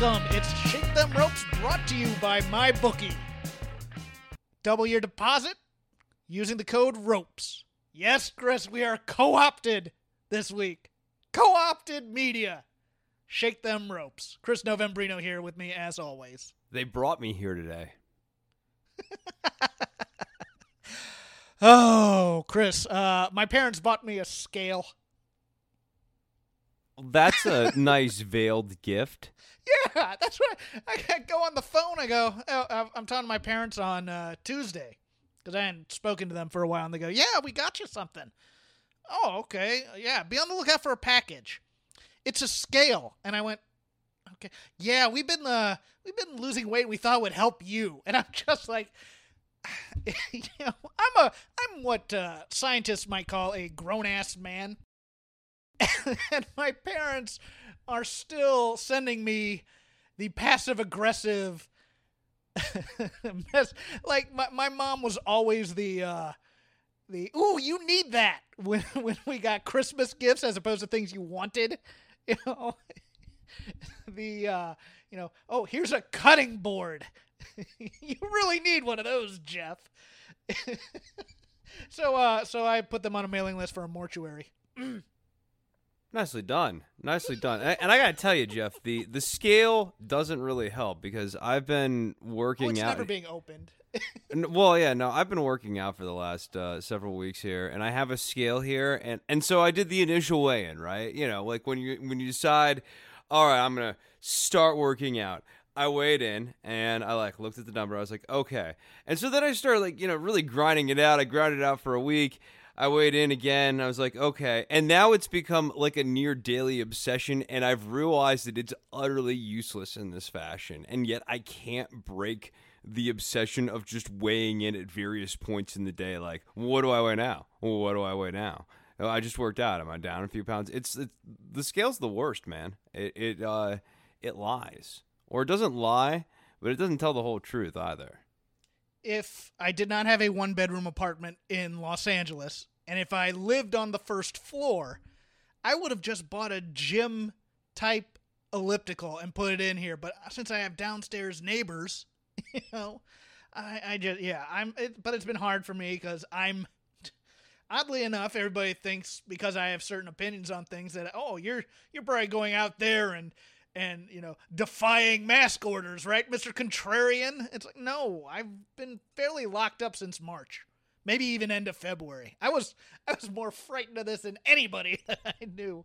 Welcome. It's Shake Them Ropes brought to you by MyBookie. Double your deposit using the code ROPES. Yes, Chris, we are co opted this week. Co opted media. Shake Them Ropes. Chris Novembrino here with me as always. They brought me here today. Oh, Chris, uh, my parents bought me a scale. That's a nice veiled gift. Yeah, that's right. I, go on the phone. I go, oh, I'm- talking to my parents on uh, Tuesday because I hadn't spoken to them for a while. And they go, Yeah, we got you something. Oh, okay. Yeah, be on the lookout for a package. It's a scale. And I went, Okay. Yeah, we've been uh, we've been losing weight. We thought would help you. And I'm just like, you know, I'm a I'm what uh, scientists might call a grown ass man, and my parents are still sending me the passive aggressive mess. Like my, my mom was always the uh the ooh you need that when when we got Christmas gifts as opposed to things you wanted. You know the uh you know oh here's a cutting board. you really need one of those, Jeff. so uh so I put them on a mailing list for a mortuary. Nicely done. Nicely done. And I gotta tell you, Jeff, the the scale doesn't really help because I've been working Oh, it's out. never being opened. Well, yeah, no, I've been working out for the last uh, several weeks here, and I have a scale here, and and so I did the initial weigh-in, right? You know, like when you when you decide, all right, I'm gonna start working out. I weighed in, and I like looked at the number. I was like, okay, and so then I started like you know really grinding it out. I ground it out for a week. I weighed in again. I was like, okay, and now it's become like a near daily obsession, and I've realized that it's utterly useless in this fashion, and yet I can't break the obsession of just weighing in at various points in the day. Like, what do I weigh now? What do I weigh now? Oh, I just worked out. Am I down a few pounds? It's, it's the scale's the worst, man. It it uh it lies, or it doesn't lie, but it doesn't tell the whole truth either. If I did not have a one bedroom apartment in Los Angeles and if I lived on the first floor, I would have just bought a gym type elliptical and put it in here. But since I have downstairs neighbors, you know, I, I just, yeah, I'm, it, but it's been hard for me because I'm, oddly enough, everybody thinks because I have certain opinions on things that, oh, you're, you're probably going out there and, and you know defying mask orders right mr contrarian? It's like no i've been fairly locked up since march maybe even end of february. I was i was more frightened of this than anybody that i knew.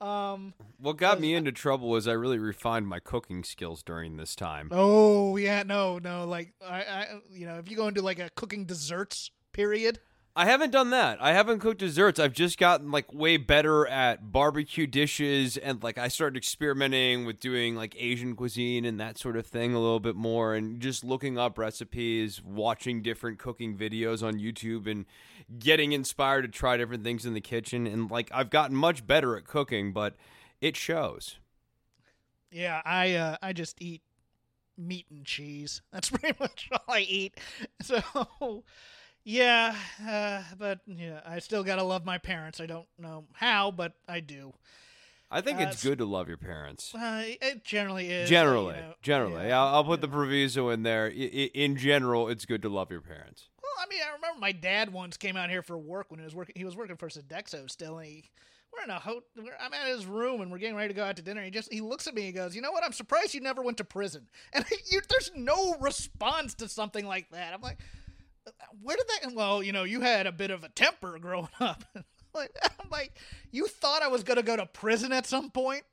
Um What got me into trouble was I really refined my cooking skills during this time. oh yeah no no like i i you know if you go into like a cooking desserts period I haven't done that. I haven't cooked desserts. I've just gotten like way better at barbecue dishes and like I started experimenting with doing like Asian cuisine and that sort of thing a little bit more and just looking up recipes, watching different cooking videos on YouTube and getting inspired to try different things in the kitchen and like I've gotten much better at cooking, but it shows. yeah i uh i just eat meat and cheese that's pretty much all i eat so yeah uh but yeah i still gotta love my parents i don't know how but i do I think Uh, it's good to love your parents. Uh, it generally is. Generally, you know, generally, yeah. I'll, I'll put the proviso in there. I, I, in general, it's good to love your parents. Well, I mean, I remember my dad once came out here for work when he was working. He was working for Sodexo still, and he we're in a ho- we're, I'm at his room and we're getting ready to go out to dinner. He just he looks at me. And he goes, "You know what? I'm surprised you never went to prison." And you, there's no response to something like that. I'm like, where did that? Well, you know, you had a bit of a temper growing up. like, I'm like, you thought I was gonna go to prison at some point?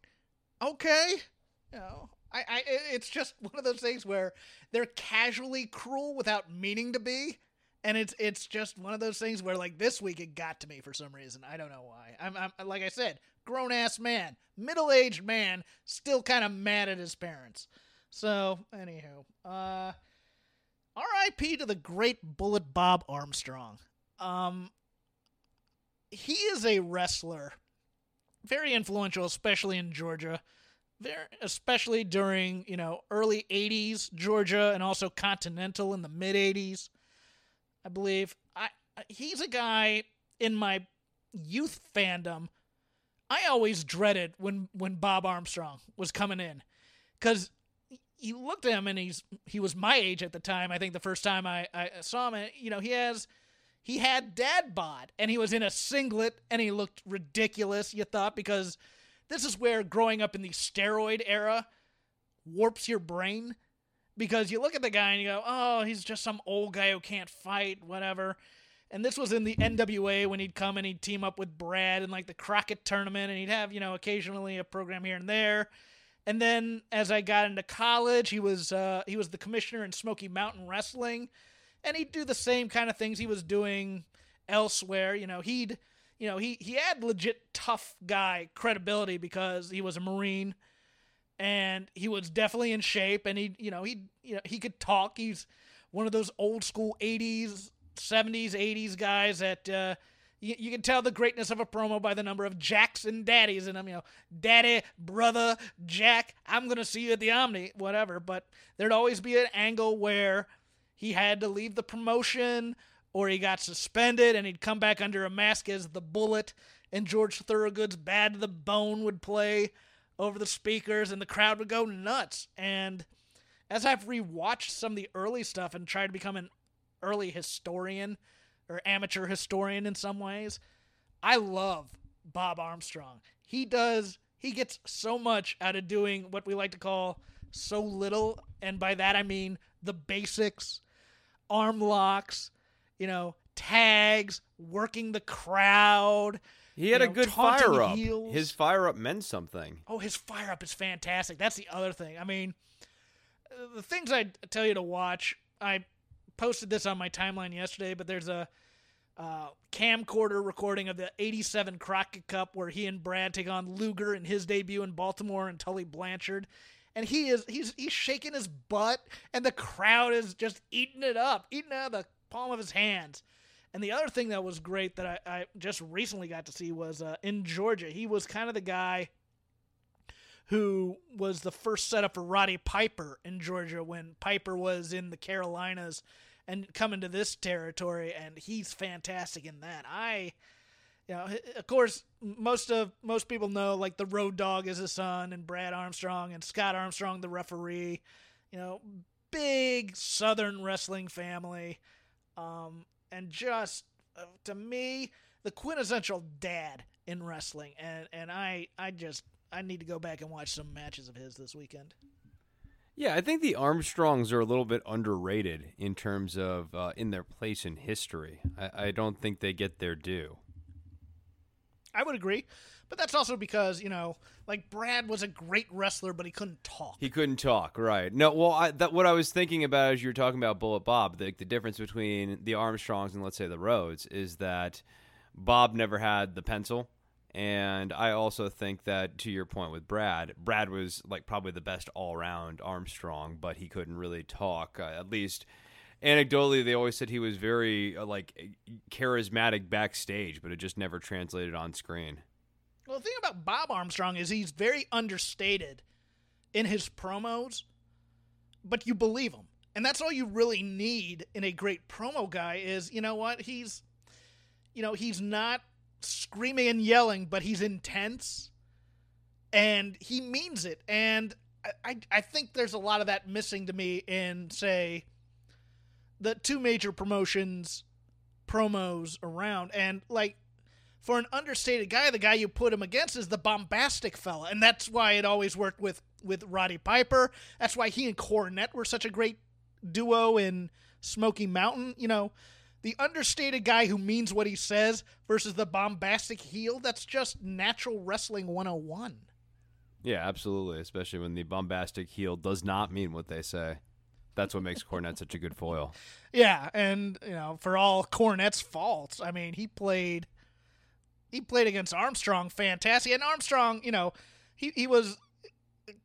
Okay, you know, I, I it's just one of those things where they're casually cruel without meaning to be. And it's it's just one of those things where like this week it got to me for some reason. I don't know why. I'm, I'm like I said, grown ass man, middle aged man, still kind of mad at his parents. So anywho, uh, R.I.P. to the great Bullet Bob Armstrong. Um, he is a wrestler, very influential, especially in Georgia. Very, especially during you know early '80s Georgia and also Continental in the mid '80s, I believe. I he's a guy in my youth fandom. I always dreaded when when Bob Armstrong was coming in, because you looked at him and he's he was my age at the time. I think the first time I, I saw him, you know, he has he had dad bod and he was in a singlet and he looked ridiculous. You thought because this is where growing up in the steroid era warps your brain because you look at the guy and you go, oh, he's just some old guy who can't fight, whatever. And this was in the NWA when he'd come and he'd team up with Brad in like the Crockett tournament and he'd have, you know, occasionally a program here and there. And then as I got into college, he was uh, he was the commissioner in Smoky Mountain Wrestling, and he'd do the same kind of things he was doing elsewhere. You know, he'd you know he he had legit tough guy credibility because he was a Marine, and he was definitely in shape, and he you know he you know he could talk. He's one of those old school '80s, '70s, '80s guys that. Uh, you, you can tell the greatness of a promo by the number of Jacks and Daddies in them. You know, Daddy, brother, Jack. I'm gonna see you at the Omni, whatever. But there'd always be an angle where he had to leave the promotion or he got suspended and he'd come back under a mask as the Bullet, and George Thorogood's "Bad to the Bone" would play over the speakers, and the crowd would go nuts. And as I've rewatched some of the early stuff and tried to become an early historian or amateur historian in some ways. I love Bob Armstrong. He does he gets so much out of doing what we like to call so little and by that I mean the basics, arm locks, you know, tags, working the crowd. He had you a good fire up. heels. His fire up meant something. Oh, his fire up is fantastic. That's the other thing. I mean, uh, the things I tell you to watch, I posted this on my timeline yesterday, but there's a uh, camcorder recording of the 87 Crockett Cup where he and Brad take on Luger in his debut in Baltimore and Tully Blanchard. And he is he's he's shaking his butt and the crowd is just eating it up, eating out of the palm of his hands. And the other thing that was great that I, I just recently got to see was uh, in Georgia. He was kind of the guy who was the first setup for Roddy Piper in Georgia when Piper was in the Carolinas and come into this territory, and he's fantastic in that. I, you know, of course, most of most people know like the Road Dog is his son, and Brad Armstrong and Scott Armstrong, the referee. You know, big Southern wrestling family, um, and just uh, to me, the quintessential dad in wrestling, and and I I just I need to go back and watch some matches of his this weekend. Yeah, I think the Armstrongs are a little bit underrated in terms of uh, in their place in history. I, I don't think they get their due. I would agree, but that's also because you know, like Brad was a great wrestler, but he couldn't talk. He couldn't talk, right? No, well, I, that what I was thinking about as you were talking about Bullet Bob, the, the difference between the Armstrongs and let's say the Rhodes is that Bob never had the pencil, and I also think that to your point with Brad, Brad was like probably the best all round Armstrong, but he couldn't really talk. Uh, at least anecdotally, they always said he was very uh, like charismatic backstage, but it just never translated on screen. Well, the thing about Bob Armstrong is he's very understated in his promos, but you believe him. And that's all you really need in a great promo guy is, you know what? He's you know, he's not screaming and yelling, but he's intense and he means it. And I, I, think there's a lot of that missing to me in, say, the two major promotions promos around. And, like, for an understated guy, the guy you put him against is the bombastic fella. And that's why it always worked with, with Roddy Piper. That's why he and Cornette were such a great duo in Smoky Mountain. You know, the understated guy who means what he says versus the bombastic heel, that's just natural wrestling 101. Yeah, absolutely. Especially when the bombastic heel does not mean what they say. That's what makes Cornette such a good foil. Yeah, and you know, for all Cornette's faults, I mean, he played he played against Armstrong fantastic. And Armstrong, you know, he he was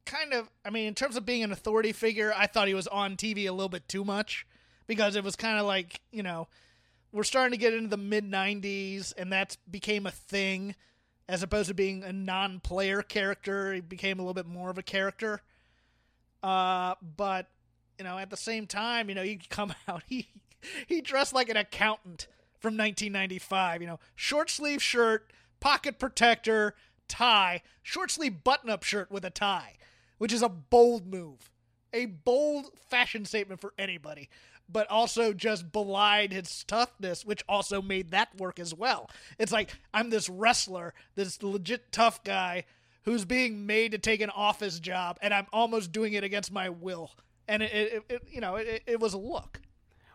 kind of I mean, in terms of being an authority figure, I thought he was on TV a little bit too much because it was kind of like, you know, we're starting to get into the mid 90s and that became a thing as opposed to being a non-player character, he became a little bit more of a character. Uh, but you know, at the same time, you know, you come out he he dressed like an accountant from 1995. You know, short sleeve shirt, pocket protector, tie, short sleeve button up shirt with a tie, which is a bold move, a bold fashion statement for anybody. But also just belied his toughness, which also made that work as well. It's like I'm this wrestler, this legit tough guy who's being made to take an office job, and I'm almost doing it against my will and it, it, it you know it, it was a look.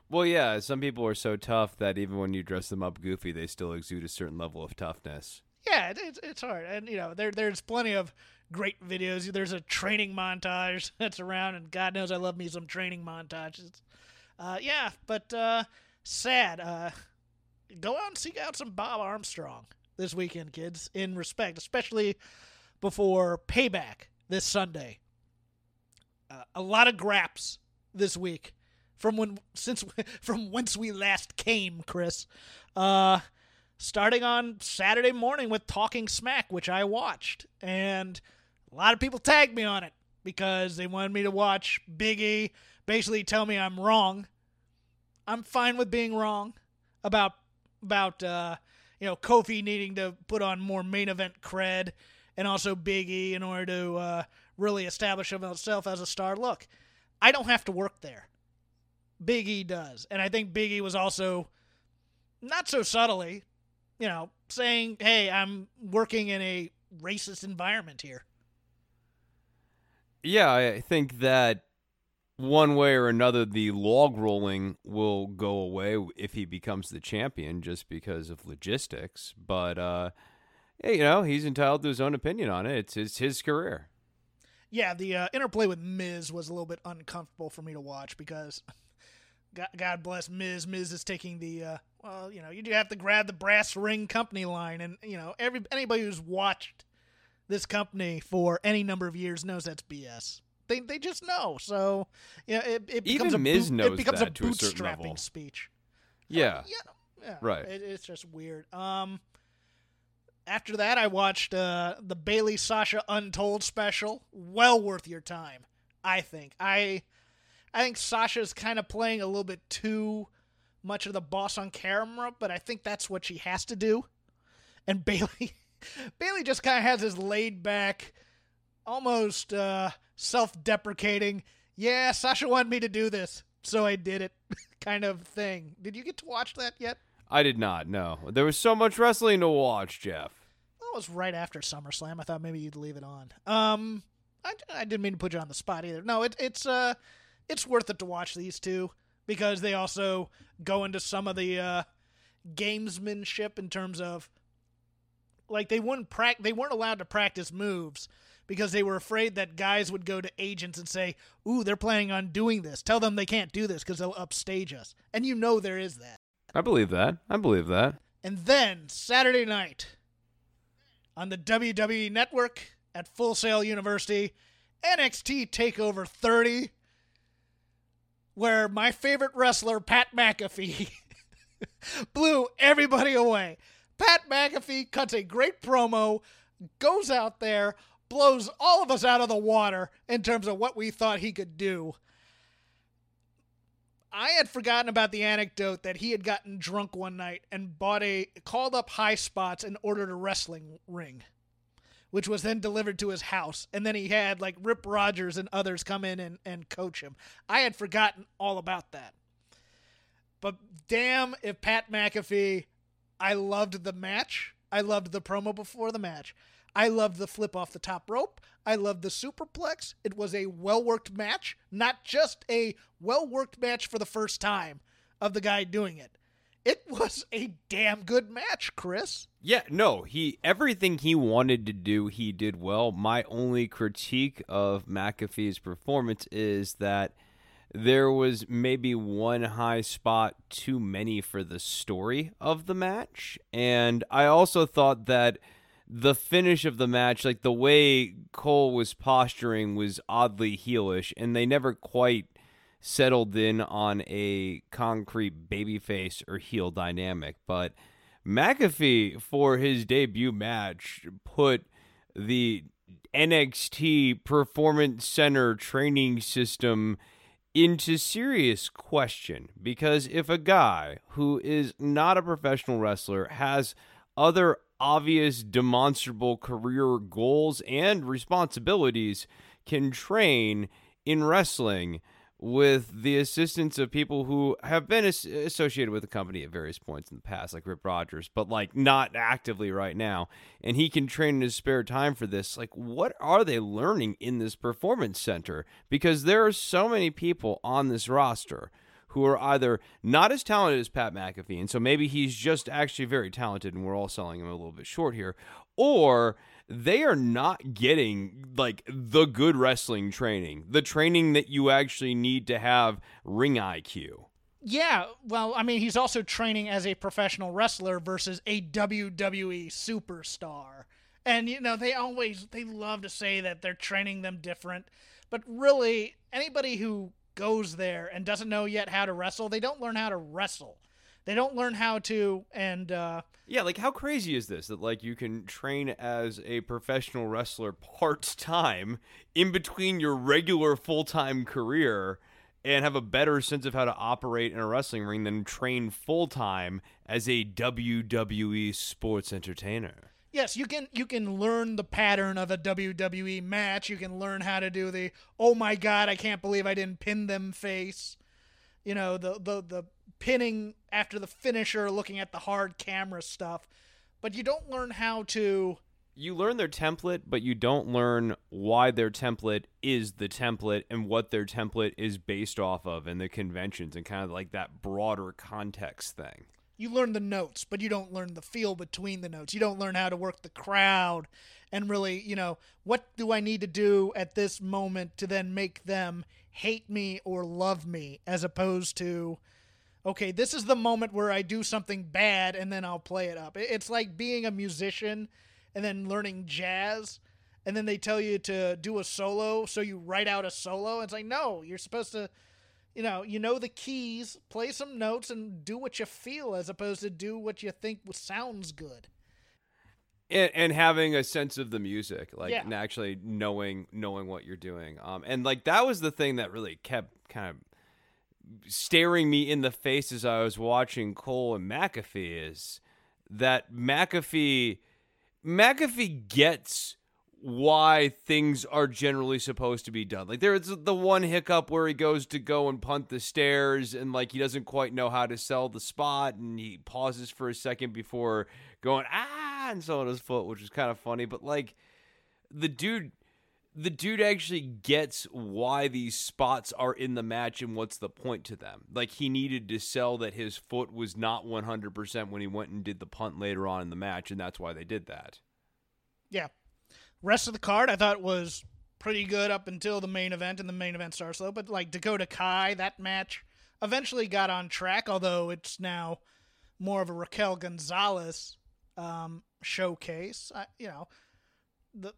Well, yeah, some people are so tough that even when you dress them up goofy, they still exude a certain level of toughness. Yeah, it, it's it's hard, and you know there there's plenty of great videos. There's a training montage that's around, and God knows I love me some training montages. Uh, yeah, but uh, sad. Uh, go out and seek out some Bob Armstrong this weekend, kids. In respect, especially before Payback this Sunday uh, a lot of graps this week from when since from whence we last came, Chris. Uh, starting on Saturday morning with Talking Smack, which I watched, and a lot of people tagged me on it because they wanted me to watch Biggie basically tell me I'm wrong. I'm fine with being wrong about about uh, you know Kofi needing to put on more main event cred, and also Biggie in order to uh, really establish himself as a star. Look, I don't have to work there. Big E does. And I think Big E was also not so subtly, you know, saying, hey, I'm working in a racist environment here. Yeah, I think that one way or another, the log rolling will go away if he becomes the champion just because of logistics. But, uh, you know, he's entitled to his own opinion on it. It's, it's his career yeah, the uh, interplay with Miz was a little bit uncomfortable for me to watch because, God, bless Miz. Miz is taking the uh, well, you know, you have to grab the brass ring company line, and you know, every anybody who's watched this company for any number of years knows that's BS. They they just know. So yeah, it, it becomes Even a Miz boot, knows it becomes that a to a bootstrapping speech. Yeah. Yeah, yeah, Right. It, it's just weird. Um, after that, I watched uh, the Bayley Sasha Untold special. Well worth your time, I think. I I think Sasha's kind of playing a little bit too much of the boss on camera, but I think that's what she has to do. And Bayley Bayley just kind of has this laid back, almost uh, self deprecating, yeah, Sasha wanted me to do this, so I did it kind of thing. Did you get to watch that yet? I did not. No, there was so much wrestling to watch, Jeff. That was right after SummerSlam. I thought maybe you'd leave it on. Um, I, I didn't mean to put you on the spot either. No, it, it's uh, it's worth it to watch these two because they also go into some of the uh, gamesmanship in terms of like they wouldn't prac they weren't allowed to practice moves because they were afraid that guys would go to agents and say, "Ooh, they're planning on doing this. Tell them they can't do this because they'll upstage us." And you know there is that. I believe that. I believe that. And then Saturday night on the WWE Network at Full Sail University, NXT Takeover 30, where my favorite wrestler, Pat McAfee, blew everybody away. Pat McAfee cuts a great promo, goes out there, blows all of us out of the water in terms of what we thought he could do. I had forgotten about the anecdote that he had gotten drunk one night and bought a called up Highspots and ordered a wrestling ring, which was then delivered to his house. And then he had like Rip Rogers and others come in and, and coach him. I had forgotten all about that. But damn if Pat McAfee, I loved the match. I loved the promo before the match. I loved the flip off the top rope. I loved the superplex. It was a well worked match, not just a well worked match for the first time of the guy doing it. it was a damn good match, Chris. Yeah, no, he everything he wanted to do, he did well. My only critique of McAfee's performance is that there was maybe one high spot too many for the story of the match. And I also thought that the finish of the match, like the way Cole was posturing, was oddly heelish, and they never quite settled in on a concrete babyface or heel dynamic. But McAfee, for his debut match, put the NXT Performance Center training system into serious question because if a guy who is not a professional wrestler has other obvious demonstrable career goals and responsibilities can train in wrestling with the assistance of people who have been as- associated with the company at various points in the past, like Rip Rogers, but like not actively right now. And he can train in his spare time for this. Like, what are they learning in this performance center? Because there are so many people on this roster who are either not as talented as Pat McAfee, and so maybe he's just actually very talented and we're all selling him a little bit short here, or they are not getting like the good wrestling training, the training that you actually need to have ring IQ. Yeah, well, I mean, he's also training as a professional wrestler versus a WWE superstar. And you know, they always they love to say that they're training them different, but really anybody who goes there and doesn't know yet how to wrestle, they don't learn how to wrestle. They don't learn how to and uh Yeah, like how crazy is this that like you can train as a professional wrestler part-time in between your regular full-time career and have a better sense of how to operate in a wrestling ring than train full-time as a WWE sports entertainer. Yes, you can you can learn the pattern of a WWE match. You can learn how to do the oh my god, I can't believe I didn't pin them face. You know, the the the pinning after the finisher, looking at the hard camera stuff. But you don't learn how to you learn their template, but you don't learn why their template is the template and what their template is based off of and the conventions and kind of like that broader context thing. You learn the notes, but you don't learn the feel between the notes. You don't learn how to work the crowd and really, you know, what do I need to do at this moment to then make them hate me or love me as opposed to okay, this is the moment where I do something bad and then I'll play it up. It's like being a musician and then learning jazz and then they tell you to do a solo so you write out a solo it's like no you're supposed to you know you know the keys play some notes and do what you feel as opposed to do what you think sounds good and, and having a sense of the music like Yeah. and actually knowing knowing what you're doing um and like that was the thing that really kept kind of staring me in the face as I was watching Cole and McAfee is that McAfee McAfee gets why things are generally supposed to be done. Like there's the one hiccup where he goes to go and punt the stairs and like he doesn't quite know how to sell the spot and he pauses for a second before going ah and on his foot, which is kind of funny. But like the dude the dude actually gets why these spots are in the match and what's the point to them. Like he needed to sell that his foot was not 100% when he went and did the punt later on in the match and that's why they did that. yeah rest of the card i thought was pretty good up until the main event and the main event started slow but like dakota kai that match eventually got on track although it's now more of a raquel gonzalez um, showcase. I, you know the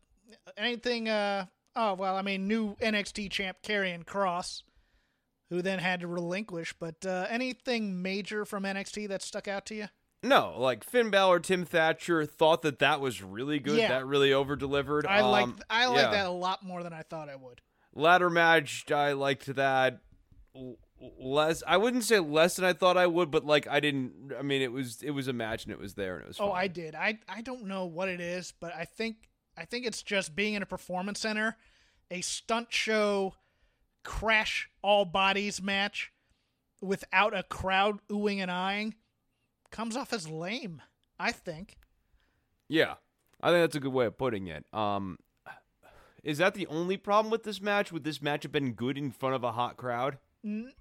anything uh oh well i mean new nxt champ Karrion Kross who then had to relinquish but uh, anything major from nxt that stuck out to you No, like Finn Balor, Tim Thatcher thought that that was really good. Yeah. That really over delivered. i like Um, i like yeah. that a lot more than i thought i would Ladder match, I liked that less. I wouldn't say less than I thought I would, but like I didn't. I mean, it was it was a match and it was there and it was. Oh. I did. I I don't know what it is, but I think I think it's just being in a performance center, a stunt show, crash all bodies match, without a crowd oohing and eyeing, comes off as lame. I think. Yeah, I think that's a good way of putting it. Um, is that the only problem with this match? Would this match have been good in front of a hot crowd?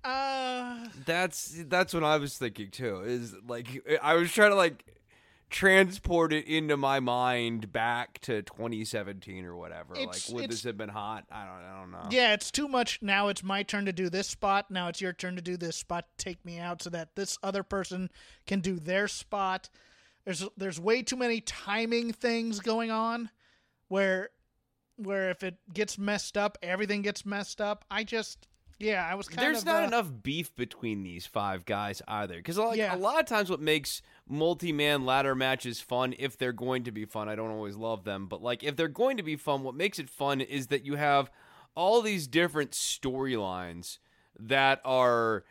Uh, That's that's what I was thinking too. Is like I was trying to like transport it into my mind back to 2017 or whatever. It's- like would this have been hot? I don't I don't know. yeah, it's too much. Now it's my turn to do this spot. Now it's your turn to do this spot. Take me out so that this other person can do their spot. There's there's way too many timing things going on, where where if it gets messed up, everything gets messed up. I just yeah, I was kind of. There's of not uh, enough beef between these five guys either. Because like Yeah. a lot of times, what makes multi-man ladder matches fun, if they're going to be fun, I don't always love them, but like if they're going to be fun, what makes it fun is that you have all these different storylines that are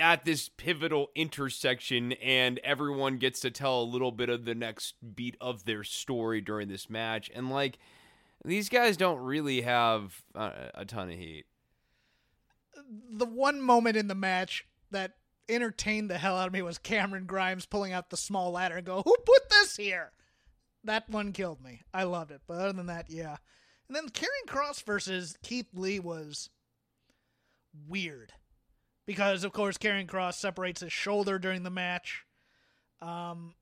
at this pivotal intersection and everyone gets to tell a little bit of the next beat of their story during this match and like these guys don't really have uh, a ton of heat the one moment in the match that entertained the hell out of me was Cameron Grimes pulling out the small ladder and go, "Who put this here?" That one killed me. I loved it, but other than that, yeah. And then Karrion Kross versus Keith Lee was weird because, of course, Karrion Kross separates his shoulder during the match. Um,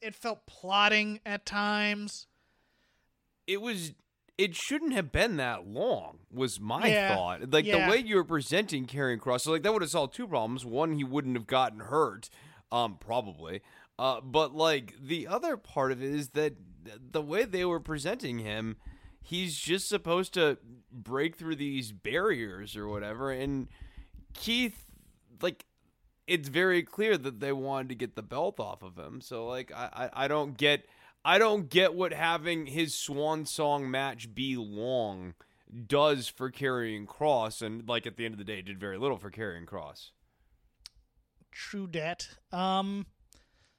it felt plotting at times. it was it shouldn't have been that long was my Yeah, thought. Like yeah. the way you were presenting Karrion Kross so like that would have solved two problems. One he wouldn't have gotten hurt um probably. Uh but like the other part of it is that the way they were presenting him he's just supposed to break through these barriers or whatever. And Keith like it's very clear that they wanted to get the belt off of him. So like I, I, I don't get I don't get what having his swan song match be long does for Karrion Kross and like at the end of the day did very little for Karrion Kross. True debt. Um,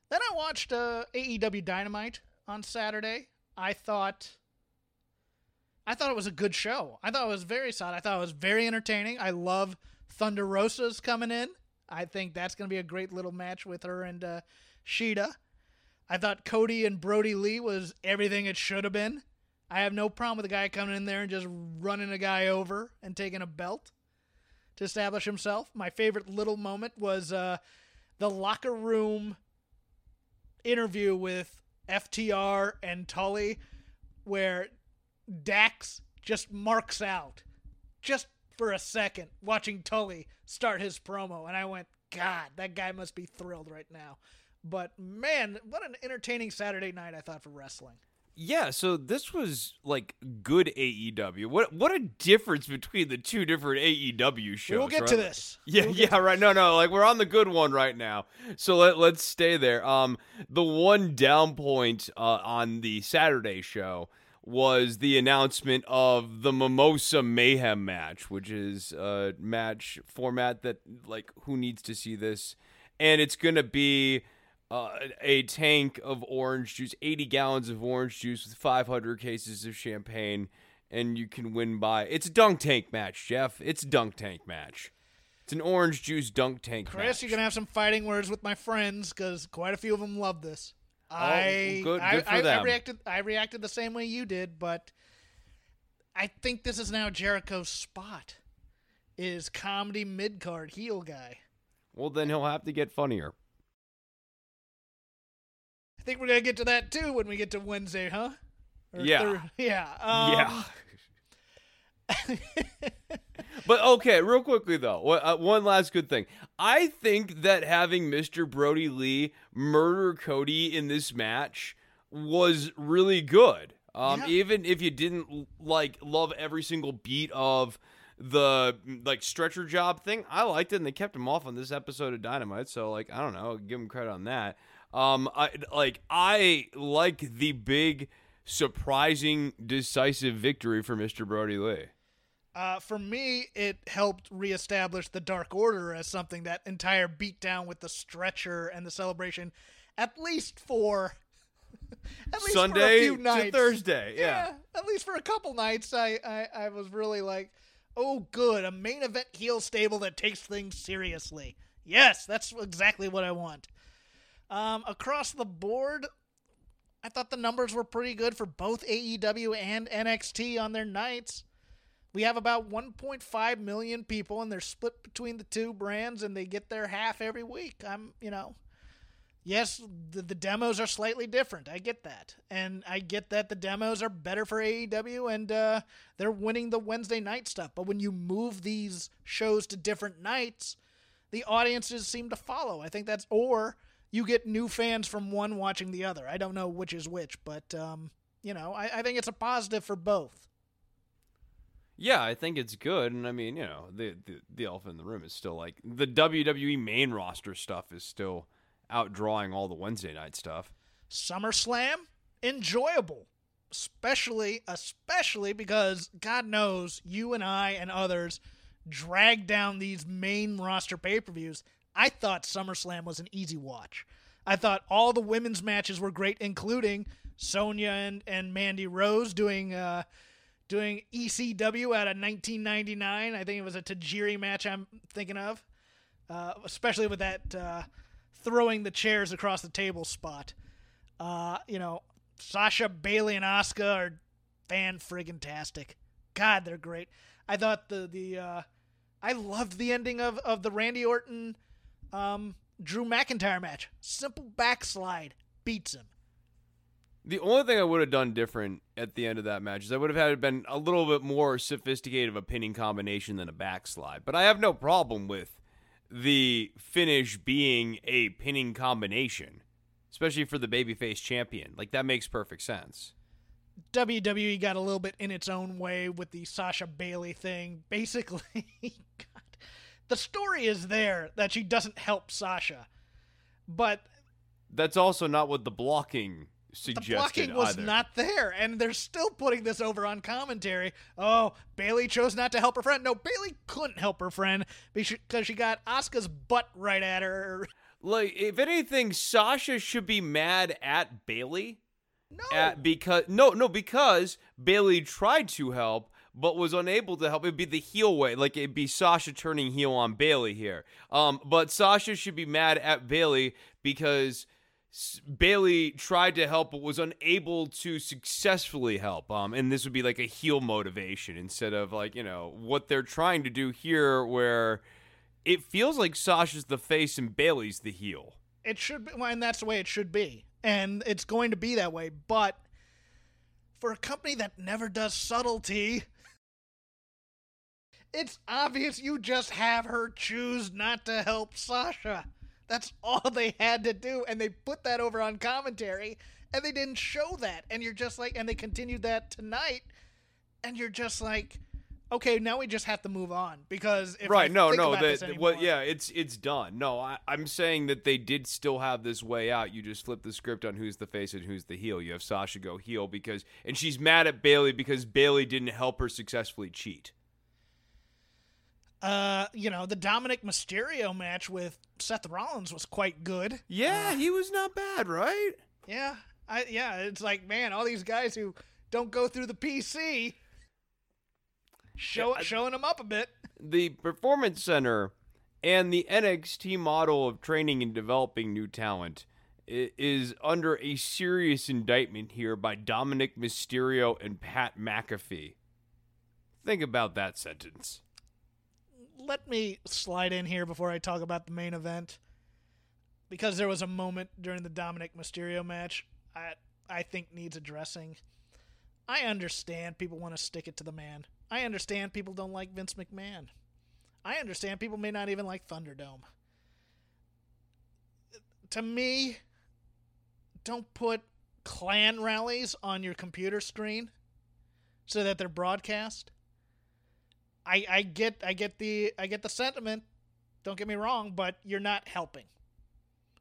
then I watched uh, AEW Dynamite on Saturday. I thought, I thought it was a good show. I thought it was very solid. I thought it was very entertaining. I love Thunder Rosa's coming in. I think that's going to be a great little match with her and uh, Shida. I thought Cody and Brody Lee was everything it should have been. I have no problem with a guy coming in there and just running a guy over and taking a belt to establish himself. My favorite little moment was uh, the locker room interview with FTR and Tully, where Dax just marks out just for a second watching Tully start his promo. And I went, God, that guy must be thrilled right now. But man, what an entertaining Saturday night I thought for wrestling. Yeah, so this was like good AEW. What what a difference between the two different AEW shows. we'll get right? to this. Yeah, yeah, right. No, no, like we're on the good one right now. So let let's stay there. Um, the one down point uh, on the Saturday show was the announcement of the Mimosa Mayhem match, which is a match format that like who needs to see this, and it's gonna be. Uh, a tank of orange juice, 80 gallons of orange juice with 500 cases of champagne, and you can win by. It's a dunk tank match, Jeff. It's a dunk tank match. It's an orange juice dunk tank Chris, match. you're gonna have some fighting words with my friends because quite a few of them love this. I, Oh, good- I, good for I, I them. reacted. I reacted the same way you did, but I think this is now Jericho's spot. Is comedy mid card heel guy. Well, then he'll have to get funnier. I think we're gonna get to that too when we get to Wednesday, huh? Or Yeah. Thur- yeah. Um, yeah. But okay, real quickly though, uh, one last good thing. I think that having Mr. Brody Lee murder Cody in this match was really good. Um, Yeah. Even if you didn't like love every single beat of the like stretcher job thing, I liked it, and they kept him off on this episode of Dynamite. So like, I don't know, give him credit on that. Um, I like I like the big, surprising, decisive victory for Mr. Brody Lee. Uh, for me, it helped reestablish the Dark Order as something that entire beatdown with the stretcher and the celebration, at least for at least for a Sunday few to nights. Thursday. Yeah. at least for a couple nights, I, I I was really like, oh, good, a main event heel stable that takes things seriously. Yes, that's exactly what I want. Um, across the board, I thought the numbers were pretty good for both AEW and NXT on their nights. We have about 1.5 million people, and they're split between the two brands, and they get their half every week. I'm, you know, yes, the, the demos are slightly different. I get that, and I get that the demos are better for AEW, and uh, they're winning the Wednesday night stuff. But when you move these shows to different nights, the audiences seem to follow. I think that's or you get new fans from one watching the other. I don't know which is which, but um, you know, I, I think it's a positive for both. Yeah, I think it's good, and I mean, you know, the, the the elephant in the room is still like the WWE main roster stuff is still outdrawing all the Wednesday night stuff. SummerSlam enjoyable, especially especially because God knows you and I and others drag down these main roster pay per views. I thought SummerSlam was an easy watch. I thought all the women's matches were great, including Sonya and, and Mandy Rose doing uh, doing ECW out of 1999. I think it was a Tajiri match I'm thinking of, uh, especially with that uh, throwing the chairs across the table spot. Uh, you know, Sasha, Bayley and Asuka are fan friggin' tastic. God, they're great. I thought the the uh, I loved the ending of of the Randy Orton um, Drew McIntyre match. Simple backslide beats him. The only thing I would have done different at the end of that match is I would have had it been a little bit more sophisticated of a pinning combination than a backslide. But I have no problem with the finish being a pinning combination, especially for the babyface champion. Like that makes perfect sense. WWE got a little bit in its own way with the Sasha Bayley thing. Basically, the story is there that she doesn't help Sasha, but that's also not what the blocking suggested the blocking was either. not there, and they're still putting this over on commentary. Oh, Bayley chose not to help her friend. No, Bayley couldn't help her friend because she got Asuka's butt right at her. Like, if anything, Sasha should be mad at Bayley. No, At, because no, no, because Bayley tried to help but was unable to help. It'd be the heel way, like it'd be Sasha turning heel on Bayley here. Um, but Sasha should be mad at Bayley because Bayley tried to help but was unable to successfully help. Um, and this would be like a heel motivation instead of like, you know, what they're trying to do here where it feels like Sasha's the face and Bayley's the heel. It should be, and that's the way it should be. And it's going to be that way. But for a company that never does subtlety, it's obvious you just have her choose not to help Sasha. That's all they had to do, and they put that over on commentary, and they didn't show that. And you're just like, and they continued that tonight, and you're just like, okay, now we just have to move on because if right, no, no, that well, yeah, it's it's done. No, I, I'm saying that they did still have this way out. You just flip the script on who's the face and who's the heel. You have Sasha go heel because, and she's mad at Bayley because Bayley didn't help her successfully cheat. Uh, you know, the Dominik Mysterio match with Seth Rollins was quite good. Yeah, Uh, he was not bad, right? yeah, I yeah, it's like man, all these guys who don't go through the PC, show Yeah, showing them up a bit. the Performance Center and the NXT model of training and developing new talent is under a serious indictment here by Dominik Mysterio and Pat McAfee. Think about that sentence. Let me slide in here before I talk about the main event, because there was a moment during the Dominik Mysterio match I I think needs addressing. I understand people want to stick it to the man. I understand people don't like Vince McMahon. I understand people may not even like Thunderdome. To me, don't put Klan rallies on your computer screen so that they're broadcast. I I get I get the I get the sentiment. Don't get me wrong, but you're not helping.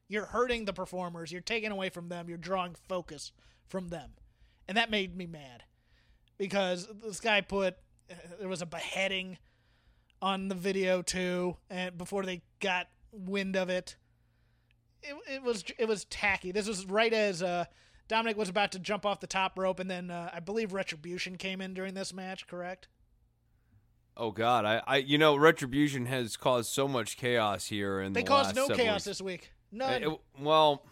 You're hurting the performers. You're taking away from them. You're drawing focus from them. And that made me mad because this guy put there was a beheading on the video too and before they got wind of it it, it was it was tacky this was right as uh, dominik was about to jump off the top rope and then uh, i believe retribution came in during this match correct Oh God, I, I, you know, Retribution has caused so much chaos here, and they the caused no chaos weeks. this week none it- well,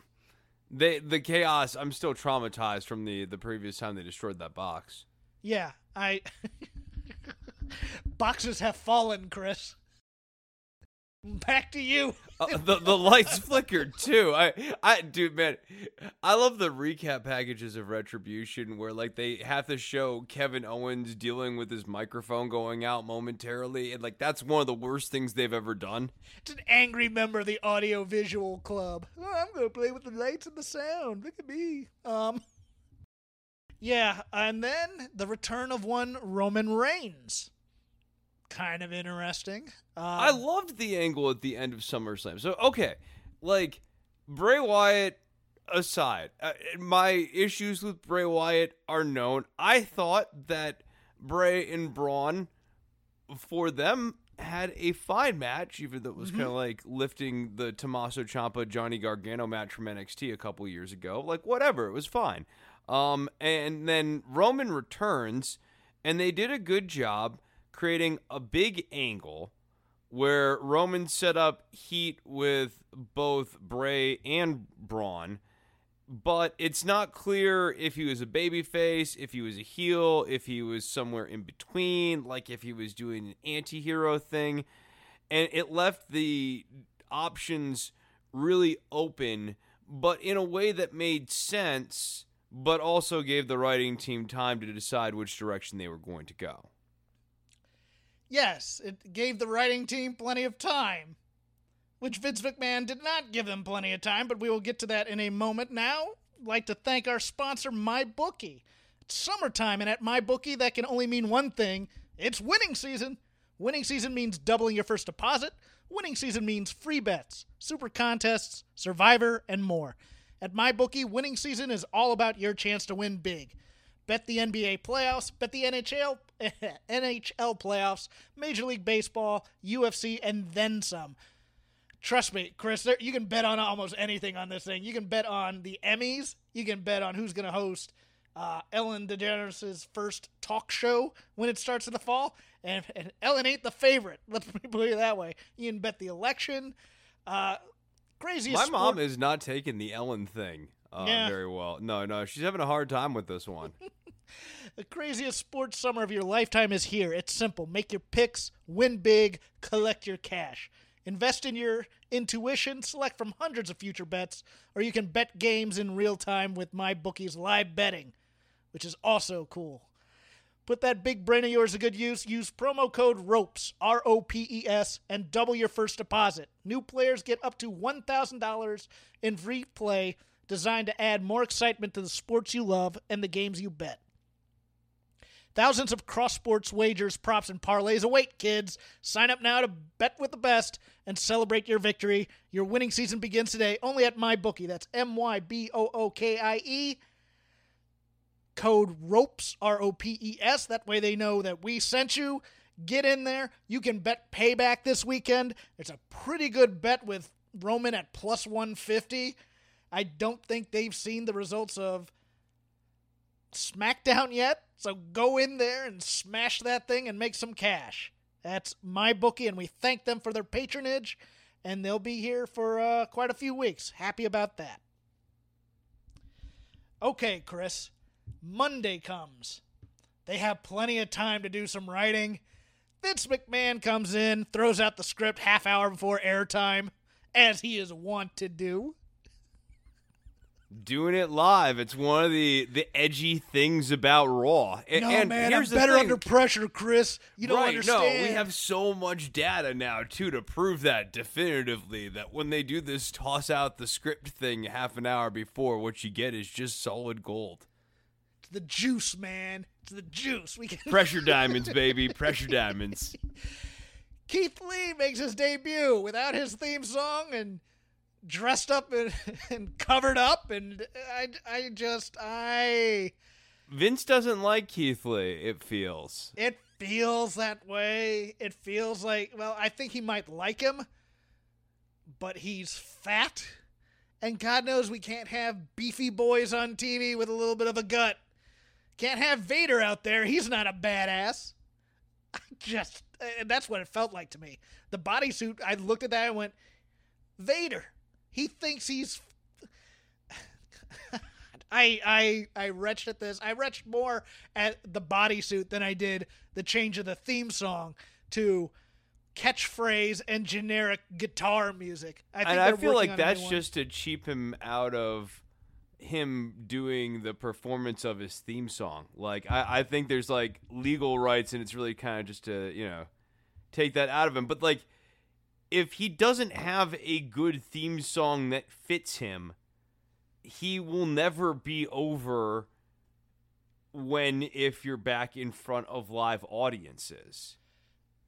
they the chaos. I'm still traumatized from the the previous time they destroyed that box. yeah i Boxes have fallen, Chris. Back to you. Uh, the the lights flickered too. I I dude man, I love the recap packages of Retribution where like they have to show Kevin Owens dealing with his microphone going out momentarily, and like that's one of the worst things they've ever done. It's an angry member of the audio visual club. Oh, I'm gonna play with the lights and the sound. Look at me. Um. Yeah, and then the return of one Roman Reigns. Kind of interesting. Um, I loved the angle at the end of SummerSlam. So okay, like Bray Wyatt aside, uh, my issues with Bray Wyatt are known. I thought that Bray and Braun for them had a fine match, even though it was kind of like lifting the Tommaso Ciampa Johnny Gargano match from NXT a couple years ago. Like whatever, it was fine. Um, and then Roman returns, and they did a good job creating a big angle where Roman set up heat with both Bray and Braun, but it's not clear if he was a babyface, if he was a heel, if he was somewhere in between, like if he was doing an anti hero thing. And it left the options really open, but in a way that made sense, but also gave the writing team time to decide which direction they were going to go. Yes, it gave the writing team plenty of time, which Vince McMahon did not give them plenty of time, but we will get to that in a moment. Now, I'd like to thank our sponsor, MyBookie. It's summertime, and at MyBookie, that can only mean one thing it's winning season. Winning season means doubling your first deposit. Winning season means free bets, super contests, survivor, and more. At MyBookie, winning season is all about your chance to win big. Bet the NBA playoffs, bet the NHL NHL playoffs, Major League Baseball, UFC, and then some. Trust me, Chris, there, you can bet on almost anything on this thing. You can bet on the Emmys. You can bet on who's going to host uh, Ellen DeGeneres' first talk show when it starts in the fall. And, and Ellen ain't the favorite. Let's put it that way. You can bet the election. Uh, craziest. My sport- mom is not taking the Ellen thing uh, Yeah. very well. No, no, she's having a hard time with this one. The craziest sports summer of your lifetime is here. It's simple. Make your picks, win big, collect your cash. Invest in your intuition, select from hundreds of future bets, or you can bet games in real time with MyBookie's live betting, which is also cool. Put that big brain of yours to good use. Use promo code ROPES, R O P E S, and double your first deposit. New players get up to $1,000 in free play designed to add more excitement to the sports you love and the games you bet. Thousands of cross sports wagers, props, and parlays await, kids. Sign up now to bet with the best and celebrate your victory. Your winning season begins today only at MyBookie. That's M Y B O O K I E. Code ROPES, R O P E S. That way they know that we sent you. Get in there. You can bet payback this weekend. It's a pretty good bet with Roman at plus 150. I don't think they've seen the results of SmackDown yet, so go in there and smash that thing and make some cash. That's my bookie, and we thank them for their patronage, and they'll be here for uh, quite a few weeks. Happy about that. Okay, Chris. Monday comes. They have plenty of time to do some writing. Vince McMahon comes in, throws out the script half hour before airtime, as he is wont to do. Doing it live. It's one of the the edgy things about Raw. A- No, and man, I'm better thing. under pressure, Chris. You don't right, understand. No, we have so much data now too to prove that definitively that when they do this toss out the script thing half an hour before, what you get is just solid gold. It's the juice, man. It's the juice. We can. Pressure diamonds, baby. Pressure diamonds. Keith Lee makes his debut without his theme song and dressed up and, and covered up, and I, I just, I. Vince doesn't like Keith Lee, it feels. It feels that way. It feels like, well, I think he might like him, but he's fat. And God knows we can't have beefy boys on TV with a little bit of a gut. Can't have Vader out there. He's not a badass. I just, and that's what it felt like to me. The bodysuit, I looked at that and went, Vader. He thinks he's. I I I retched at this. I retched more at the bodysuit than I did the change of the theme song to catchphrase and generic guitar music. I think and I feel like on a new that's just to cheap him out of him doing the performance of his theme song. Like I, I think there's like legal rights, and it's really kind of just to you know take that out of him. But like, if he doesn't have a good theme song that fits him, he will never be over. When if you're back in front of live audiences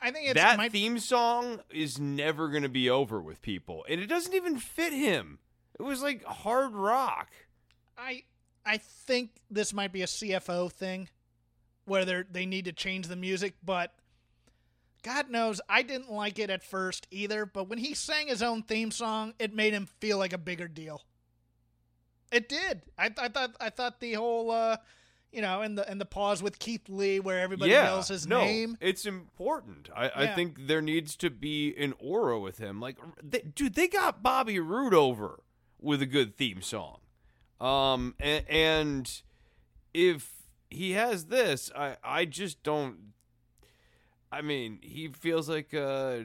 I think it's that might, theme song is never going to be over with people and it doesn't even fit him it was like hard rock I I think this might be a CFO thing where they they need to change the music, but God knows I didn't like it at first either, but when he sang his own theme song, it made him feel like a bigger deal. It did. I, I thought I thought the whole uh you know, and the and the pause with Keith Lee where everybody yeah yells his no name. it's important I, I think there needs to be an aura with him like they, dude they got bobby roode over with a good theme song um and, and if he has this i i just don't i mean he feels like uh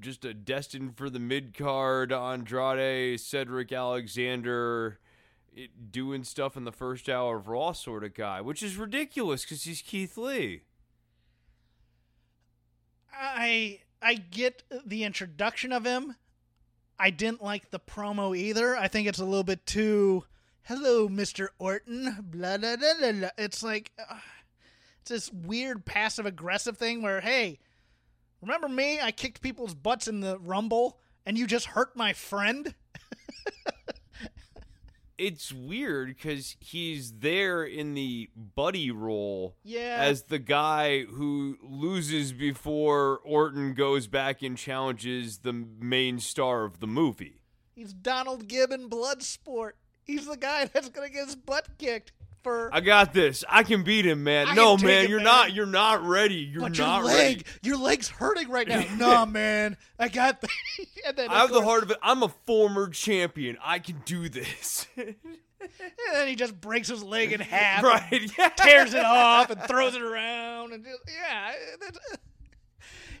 just a destined for the mid card Andrade, Cedric Alexander, it- doing stuff in the first hour of Raw sort of guy, which is ridiculous because he's Keith Lee. I I get the introduction of him. I didn't like the promo either. I think it's a little bit too "Hello, Mr. Orton." Blah blah blah blah. blah. It's like uh, it's this weird passive aggressive thing where, hey, remember me? I kicked people's butts in the Rumble, and you just hurt my friend. It's weird because he's there in the buddy role Yeah. as the guy who loses before Orton goes back and challenges the main star of the movie. He's Donald Gibbon Bloodsport. He's the guy that's gonna get his butt kicked for. I got this. I can beat him, man. I no, man, you're man. not. You're not ready. You're but your leg, ready. your leg's hurting right now. nah, man, I got. The, and then, I have the heart of it. I'm a former champion. I can do this. And then he just breaks his leg in half, right? Yeah. tears it off, and throws it around, and just, yeah,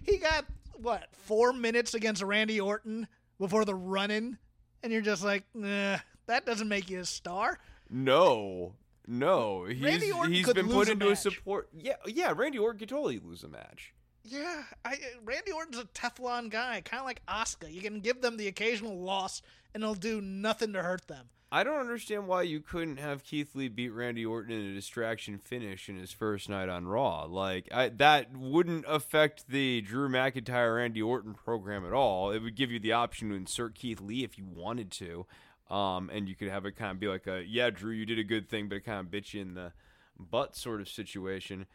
he got what four minutes against Randy Orton before the run-in, and you're just like, nah, that doesn't make you a star. No, no. He's he's been put into a match. support. Yeah, yeah. Randy Orton could totally lose a match. Yeah, I, Randy Orton's a Teflon guy, kind of like Asuka. You can give them the occasional loss, and it'll do nothing to hurt them. I don't understand why you couldn't have Keith Lee beat Randy Orton in a distraction finish in his first night on Raw. Like I, that wouldn't affect the Drew McIntyre Randy Orton program at all. It would give you the option to insert Keith Lee if you wanted to, um, and you could have it kind of be like a yeah, Drew, you did a good thing, but it kind of bit you in the butt sort of situation.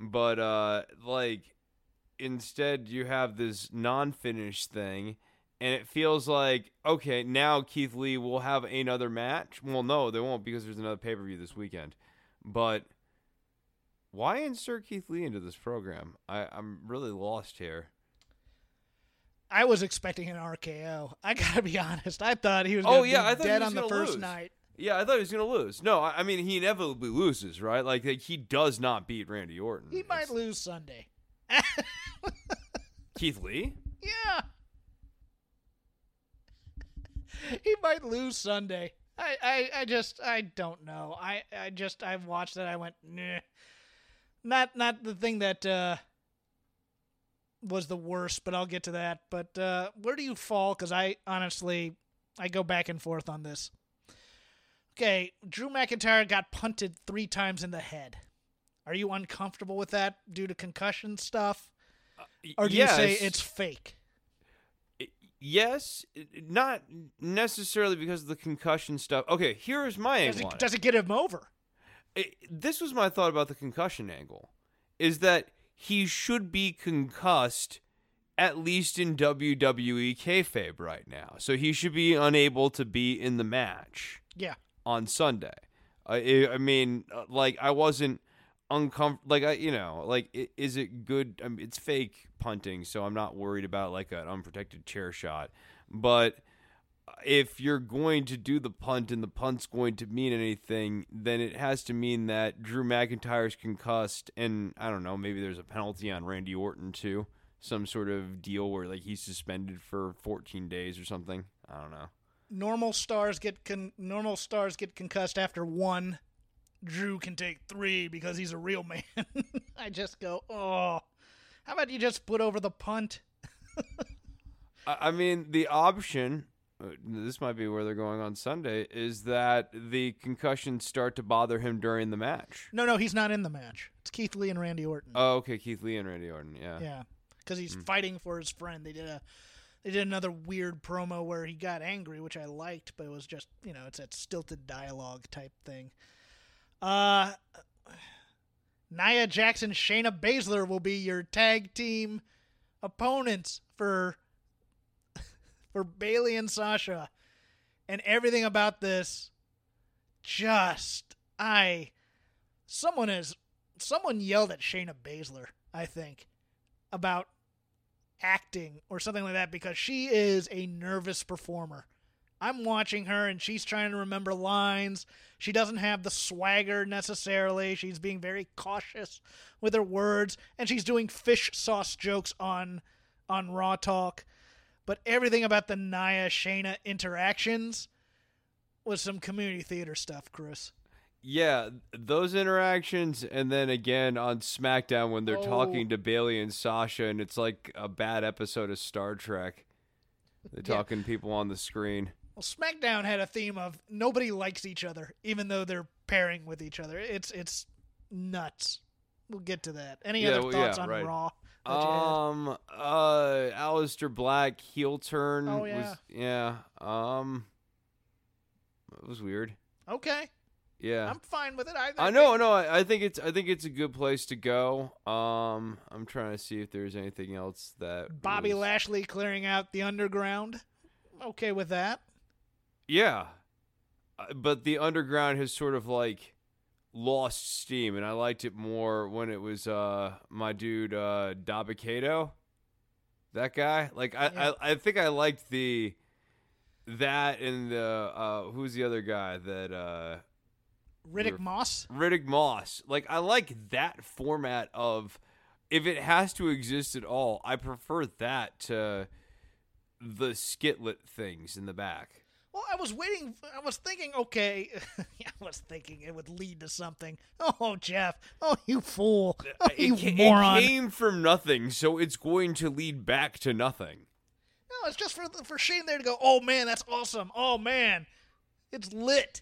But uh, like instead, you have this non-finished thing and it feels like okay now keith lee will have another match. Well no they won't because there's another pay-per-view this weekend. But why insert keith lee into this program? I, i'm really lost here I was expecting an RKO. I gotta be honest. I thought he was. Oh, yeah, be I thought he dead was on the first lose. night. yeah i thought he was gonna lose no i, I mean he inevitably loses right like, like he does not beat randy orton He might lose Sunday. keith lee Yeah. he might lose Sunday. I, I, I just I don't know. I, I just I've watched it. I went nah. Not not the thing that uh, was the worst, but I'll get to that. But uh, where do you fall? Because I honestly I go back and forth on this. Okay, Drew McIntyre got punted three times in the head. Are you uncomfortable with that due to concussion stuff, or do you say it's fake? yes not necessarily because of the concussion stuff okay here's my Does angle on it, it. does it get him over? it, this was my thought about the concussion angle is that he should be concussed at least in WWE kayfabe right now. So he should be unable to be in the match Yeah. on Sunday. I, I mean, like I wasn't uncomfortable. Like I, you know, like is it good? I mean, it's fake punting, so I'm not worried about like an unprotected chair shot. But if you're going to do the punt and the punt's going to mean anything, then it has to mean that Drew McIntyre's concussed, and I don't know, maybe there's a penalty on Randy Orton too, some sort of deal where like he's suspended for 14 days or something. I don't know. Normal stars get con- normal stars get concussed after one. Drew can take three because he's a real man. I just go, oh, how about you just put over the punt? I I mean, the option. Uh, This might be where they're going on Sunday. Is that the concussions start to bother him during the match? No, no, he's not in the match. It's Keith Lee and Randy Orton. Oh, okay. Keith Lee and Randy Orton. Yeah. Yeah, because he's Hmm. fighting for his friend. They did a they did another weird promo where he got angry, which I liked, but it was just you know it's that stilted dialogue type thing. Uh, Nia Jax, Shayna Baszler will be your tag team opponents for for Bayley and Sasha, and everything about this just I someone is someone yelled at Shayna Baszler, I think, about acting or something like that because she is a nervous performer. I'm watching her and she's trying to remember lines. She doesn't have the swagger necessarily. She's being very cautious with her words and she's doing fish sauce jokes on on Raw Talk. But everything about the Nia Shayna interactions was some community theater stuff, Chris. Yeah, those interactions, and then again on SmackDown when they're Oh. talking to Bayley and Sasha, and it's like a bad episode of Star Trek. They're Yeah. talking people on the screen. Well, SmackDown had a theme of nobody likes each other, even though they're pairing with each other. It's it's nuts. We'll get to that. Any Yeah, other well, thoughts yeah, on right. Raw? That you had? Um, uh, Aleister Black heel turn. Oh, Was, yeah. Um, it was weird. okay, Yeah. I'm fine with it. I, I know, no, I, I think it's I think it's a good place to go. Um, I'm trying to see if there's anything else that Bobby was- Lashley clearing out the underground. Okay with that. Yeah, Uh, but the underground has sort of like lost steam, and I liked it more when it was uh my dude uh Dabba-Kato. That guy, like I, Yeah. I I think I liked the that and the uh who's the other guy that uh Riddick Moss. Riddick Moss. Like I like that format of if it has to exist at all, I prefer that to the skitlet things in the back. Well, I was waiting. I was thinking, okay, I was thinking it would lead to something. Oh, Jeff. Oh, you fool. Oh, you it, ca- it moron. came from nothing, so it's going to lead back to nothing. No, it's just for for Shane there to go. Oh man, that's awesome. Oh man, it's lit.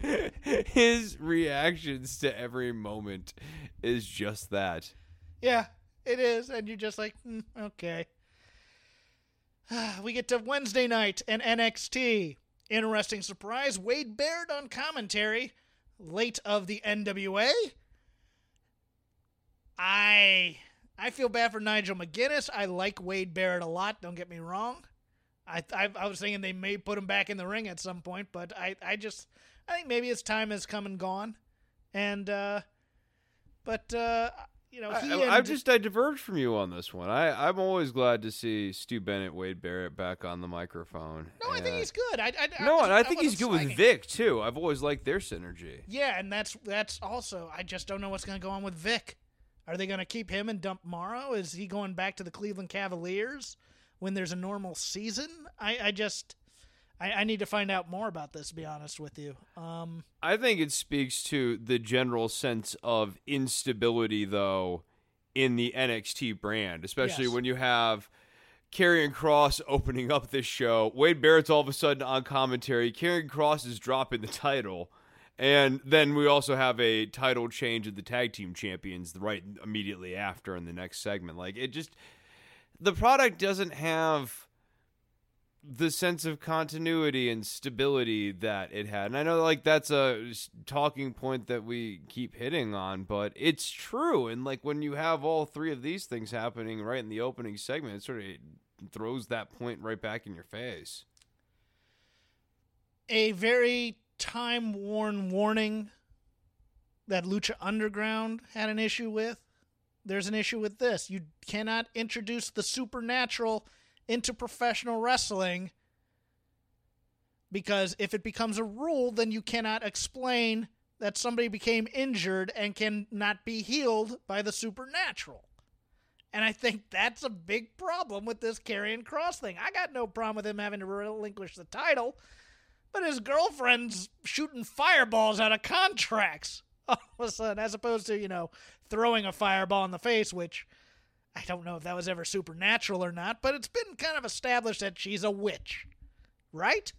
His reactions to every moment is just that. Yeah, it is, and you're just like, "Hmm, okay. we get to Wednesday night and NXT. Interesting surprise: Wade Barrett on commentary, late of the NWA. I I feel bad for Nigel McGuinness. I like Wade Barrett a lot. Don't get me wrong. I I, I was thinking they may put him back in the ring at some point, but I I just I think maybe his time has come and gone, and uh, but uh, you know he I, and, I've just I diverged from you on this one. I I'm always glad to see Stu Bennett, Wade Barrett back on the microphone. no, I think he's good. I, I, no, I, and I think he's good with. Vic too. I've always liked their synergy. Yeah, and that's that's also I just don't know what's going to go on with Vic. Are they going to keep him and dump Morrow? Is he going back to the Cleveland Cavaliers when there's a normal season? I, I just I, I need to find out more about this. To be honest with you. Um, I think it speaks to the general sense of instability, though, in the NXT brand, especially Yes. when you have Karrion Kross opening up this show. Wade Barrett's all of a sudden on commentary. Karrion Kross is dropping the title. And then we also have a title change of the tag team champions right immediately after in the next segment. Like, it just, the product doesn't have the sense of continuity and stability that it had. And I know like that's a talking point that we keep hitting on, but it's true. And like when you have all three of these things happening right in the opening segment, it sort of throws that point right back in your face. a very time worn warning that Lucha Underground had an issue with. There's an issue with this. You cannot introduce the supernatural into professional wrestling because if it becomes a rule, then you cannot explain that somebody became injured and cannot be healed by the supernatural. And I think that's a big problem with this Karrion Kross thing. I got no problem with him having to relinquish the title, but his girlfriend's shooting fireballs out of contracts all of a sudden, as opposed to, you know, throwing a fireball in the face, which I don't know if that was ever supernatural or not, but it's been kind of established that she's a witch, right?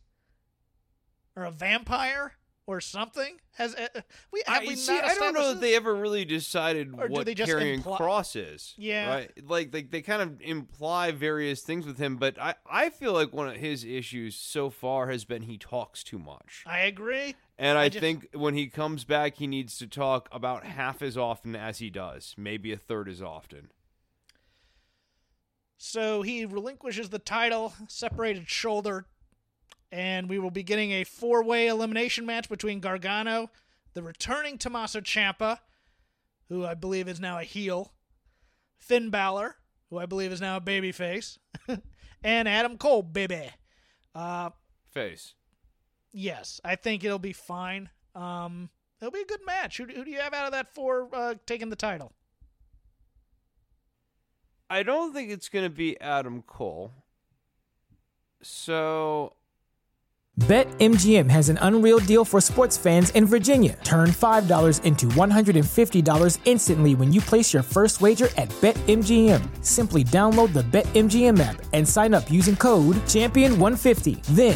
Or a vampire or something? Has uh, we have I, we see, not I don't know that they ever really decided Or what they carrying imply- cross is. Yeah. right. Like they, they kind of imply various things with him, but I, I feel like one of his issues so far has been he talks too much, I agree. and I, I just- think when he comes back, he needs to talk about half as often as he does, maybe a third as often. So he relinquishes the title, separated shoulder, and we will be getting a four way elimination match between Gargano, the returning Tommaso Ciampa, who I believe is now a heel, Finn Balor, who I believe is now a babyface, and Adam Cole, baby. Uh, Face. yes, I think it'll be fine. Um, it'll be a good match. Who, who do you have out of that four uh, taking the title? I don't think it's going to be Adam Cole. So BetMGM has an unreal deal for sports fans in Virginia. Turn $5 into $150 instantly when you place your first wager at BetMGM. Simply download the BetMGM app and sign up using code Champion150. Then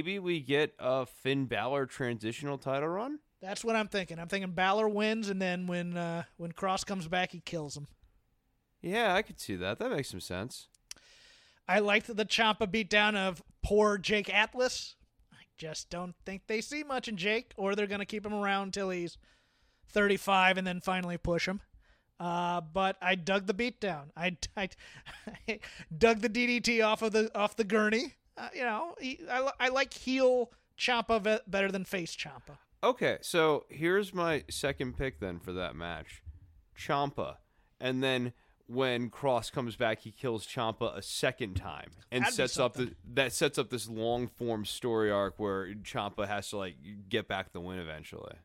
Maybe we get a Finn Balor transitional title run. That's what I'm thinking. I'm thinking Balor wins, and then when uh, when Kross comes back, he kills him. Yeah, I could see that. That makes some sense. I liked the Ciampa beatdown of poor Jake Atlas. I just don't think they see much in Jake, or they're going to keep him around until he's 35 and then finally push him. Uh, but I dug the beatdown. I, I, I dug the DDT off of the off the gurney. Uh, you know, he, I, I like heel Ciampa better than face Ciampa. Okay, so here's my second pick then for that match. Ciampa. And then when Kross comes back, he kills Ciampa a second time and That'd sets up the, that sets up this long form story arc where Ciampa has to like get back the win eventually.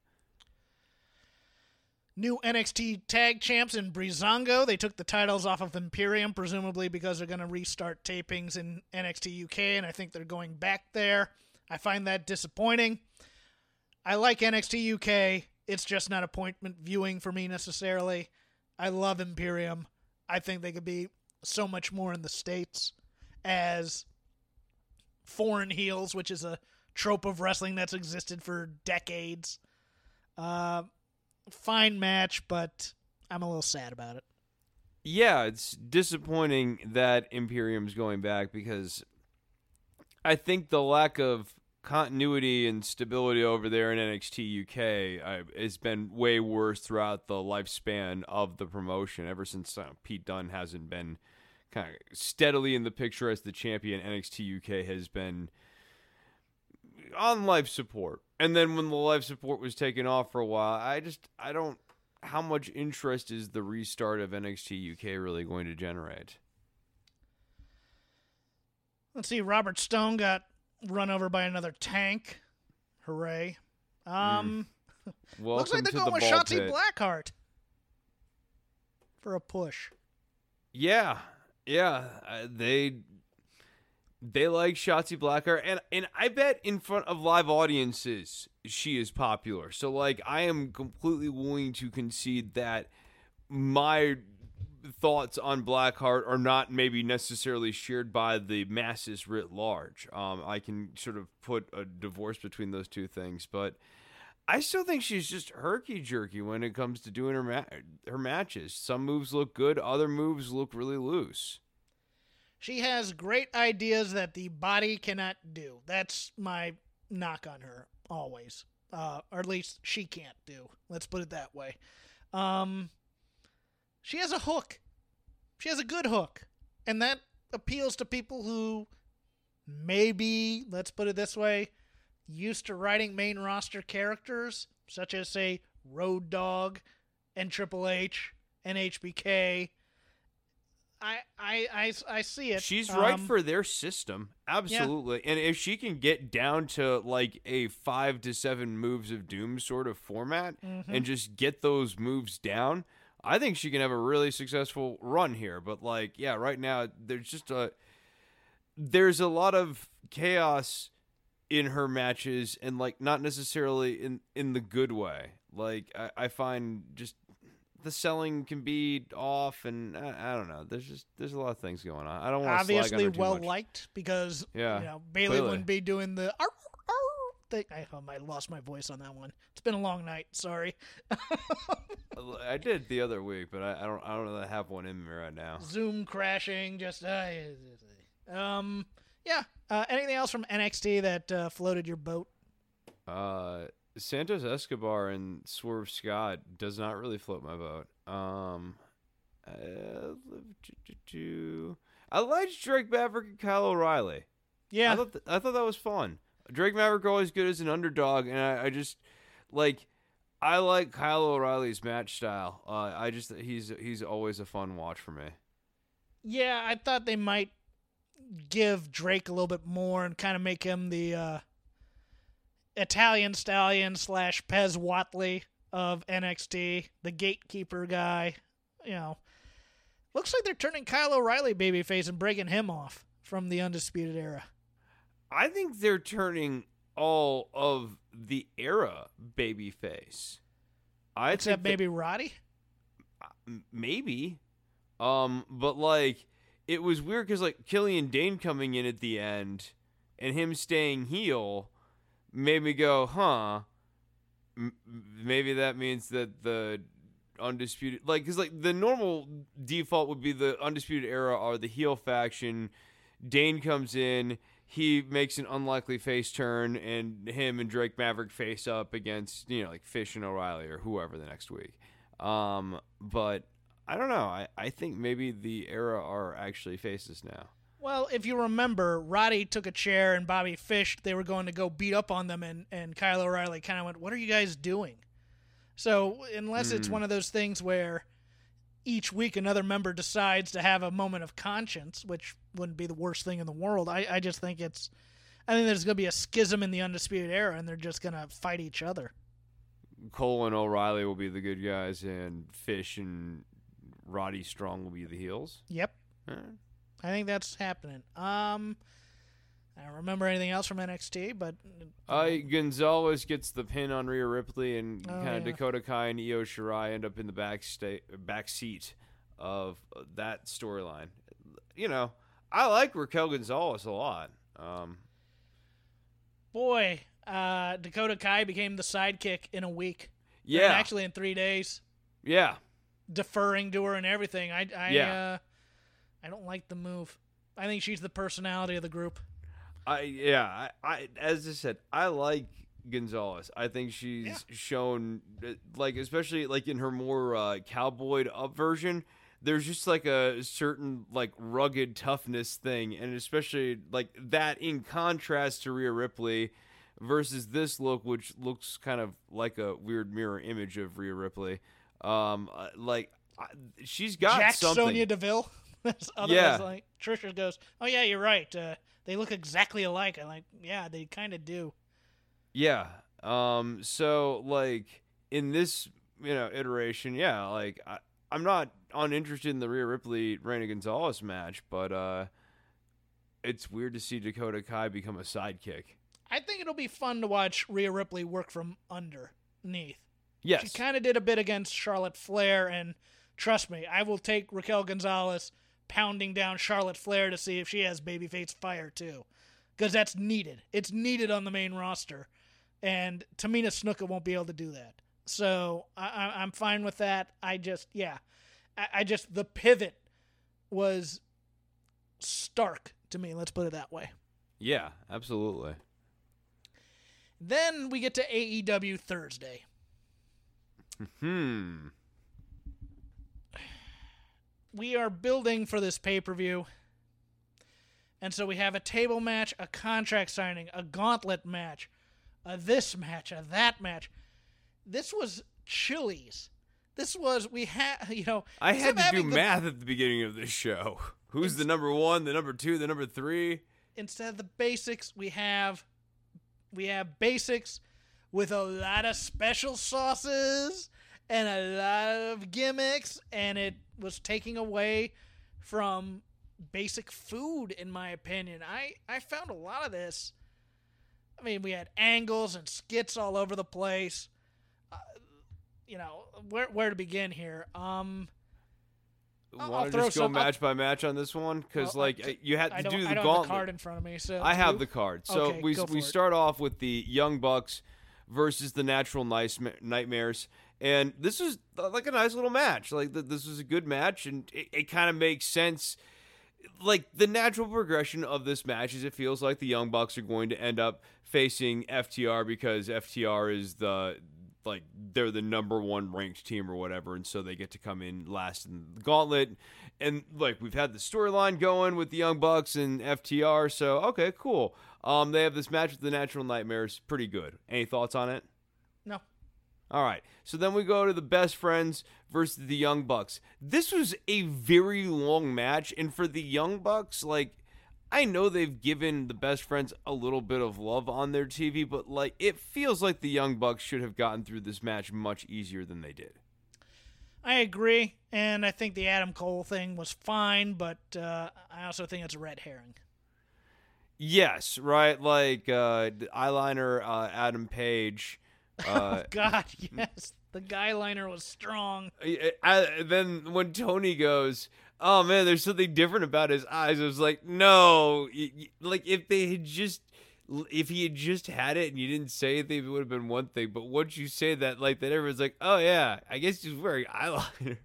New NXT tag champs in Breezango. They took the titles off of Imperium, presumably because they're going to restart tapings in NXT UK, and I think they're going back there. I find that disappointing. I like NXT UK. It's just not appointment viewing for me necessarily. I love Imperium. I think they could be so much more in the States as foreign heels, which is a trope of wrestling that's existed for decades. Uh, fine match, but I'm a little sad about it. Yeah, it's disappointing that Imperium's going back because I think the lack of continuity and stability over there in NXT UK uh, has been way worse throughout the lifespan of the promotion. Ever since uh, Pete Dunne hasn't been kind of steadily in the picture as the champion, NXT UK has been on life support. And then when the life support was taken off for a while, I just I don't how much interest is the restart of NXT UK really going to generate? Let's see. Robert Stone got run over by another tank. Hooray! Um, Welcome looks like they're going the with Shotzi pit. Blackheart for a push. Yeah, yeah, uh, they they like Shotzi Blackheart, and and I bet in front of live audiences she is popular. So like, I am completely willing to concede that my thoughts on Blackheart are not maybe necessarily shared by the masses writ large. Um, I can sort of put a divorce between those two things, but. I still think she's just herky jerky when it comes to doing her ma- her matches. Some moves look good, other moves look really loose. She has great ideas that the body cannot do. That's my knock on her always, uh, or at least she can't do. Let's put it that way. Um, she has a hook. She has a good hook, and that appeals to people who maybe, let's put it this way, used to writing main roster characters such as say Road Dog and Triple H and HBK. I I I, I see it. She's right Um, for their system, absolutely. And if she can get down to like a five to seven moves of doom sort of format Mm-hmm. and just get those moves down, I think she can have a really successful run here. But like, yeah, right now there's just a there's a lot of chaos in her matches and like not necessarily in in the good way. Like I, I find just the selling can be off, and I, I don't know. There's just there's a lot of things going on. I don't want to slag on obviously well much. liked because Yeah, you know Bayley clearly. wouldn't be doing the thing. I, oh, I lost my voice on that one. It's been a long night. Sorry. I did the other week, but I, I don't I don't I have one in me right now. Zoom crashing. Just uh, um yeah. Uh, anything else from NXT that uh, floated your boat? Uh, Santos Escobar and Swerve Scott does not really float my boat. Um, uh, I liked Drake Maverick and Kyle O'Reilly. Yeah. I thought th- I thought that was fun. Drake Maverick always good as an underdog, and I, I just like I like Kyle O'Reilly's match style. Uh, I just he's he's always a fun watch for me. Yeah, I thought they might give Drake a little bit more and kind of make him the uh, Italian stallion slash Pez Whatley of NXT, the gatekeeper guy. You know, looks like they're turning Kyle O'Reilly babyface and breaking him off from the Undisputed Era. I think they're turning all of the era babyface. I Except think that- maybe Roddy. Maybe um but like it was weird because like killian dain coming in at the end and him staying heel made me go huh M- maybe that means that the undisputed like because like the normal default would be the undisputed era are the heel faction dain comes in he makes an unlikely face turn and him and drake maverick face up against you know like fish and o'reilly or whoever the next week um, but I don't know. I, I think maybe the era are actually faces now. Well, if you remember, Roddy took a chair and Bobby Fish, they were going to go beat up on them, and, and Kyle O'Reilly kind of went, What are you guys doing? So, unless it's hmm. one of those things where each week another member decides to have a moment of conscience, which wouldn't be the worst thing in the world, I, I just think it's. I think there's going to be a schism in the Undisputed Era, and they're just going to fight each other. Cole and O'Reilly will be the good guys, and Fish and Roddy Strong will be the heels. Yep. Right. I think that's happening. Um, I don't remember anything else from NXT, but Uh, Gonzalez gets the pin on Rhea Ripley, and Oh, kind of yeah. Dakota Kai and Io Shirai end up in the back sta- back seat of that storyline. You know, I like Raquel Gonzalez a lot. Um, boy, uh, Dakota Kai became the sidekick in a week. Yeah, actually in three days, yeah. deferring to her and everything. I, I, Yeah. uh, I don't like the move. I think she's the personality of the group. I yeah, I, I as I said, I like Gonzalez. I think she's Yeah. shown uh, like especially like in her more uh, cowboyed up version. There's just like a certain like rugged toughness thing, and especially like that in contrast to Rhea Ripley versus this look, which looks kind of like a weird mirror image of Rhea Ripley. Um, uh, like I, she's got Jack something. Sonya Deville. Otherwise, Yeah. like Trisha goes, "Oh yeah, you're right. Uh, they look exactly alike." I'm like, "Yeah, they kind of do." Yeah. Um. So like in this you know iteration, yeah. Like I, I'm not uninterested in the Rhea Ripley Reina Gonzalez match, but uh, it's weird to see Dakota Kai become a sidekick. I think it'll be fun to watch Rhea Ripley work from underneath. Yes. She kind of did a bit against Charlotte Flair, and trust me, I will take Raquel Gonzalez pounding down Charlotte Flair to see if she has babyface fire too, because that's needed. It's needed on the main roster, and Tamina Snuka won't be able to do that. So I, I, I'm fine with that. I just, yeah, I, I just the pivot was stark to me. Let's put it that way. yeah. Absolutely. Then we get to AEW Thursday. Hmm. We are building for this pay per view. And so we have a table match, a contract signing, a gauntlet match, a this match, a that match. This was Chili's. This was we had you know I had to do the- math at the beginning of this show. Who's the number one, the number two, the number three? instead of the basics, we have we have basics with a lot of special sauces and a lot of gimmicks, and it was taking away from basic food, in my opinion. I I found a lot of this. I mean, we had angles and skits all over the place. Uh, you know, where where to begin here? Um, I'll- I'll Want to just go some- I'll- match by match on this one? Because Well, like I- uh, you had I to do I the don't gauntlet. have the card in front of me, so I have you- the card. So Okay, we we it. start off with the Young Bucks versus the Natural Nice Nightmares, and this was uh, like a nice little match. Like th- this was a good match, and it, it kind of makes sense. Like the natural progression of this match is, it feels like the Young Bucks are going to end up facing FTR because FTR is the like they're the number one ranked team or whatever, and so they get to come in last in the gauntlet. And like we've had the storyline going with the Young Bucks and FTR, so okay, cool. Um, they have this match with the Natural Nightmares, pretty good. Any thoughts on it? All right. So then we go to the best friends versus the Young Bucks. This was a very long match, and for the Young Bucks, like I know they've given the best friends a little bit of love on their TV, but like it feels like the Young Bucks should have gotten through this match much easier than they did. I agree, and I think the Adam Cole thing was fine, but uh, I also think it's a red herring. Yes, right. Like uh, eyeliner uh, Adam Page. Uh, God, yes, the guy liner was strong. I, I- then when Tony goes, "Oh man, there's something different about his eyes," I was like, "No!" Like if they had just, if he had just had it and you didn't say anything, it would have been one thing. But once you say that, like that, everyone's like, "Oh yeah, I guess he's wearing eyeliner."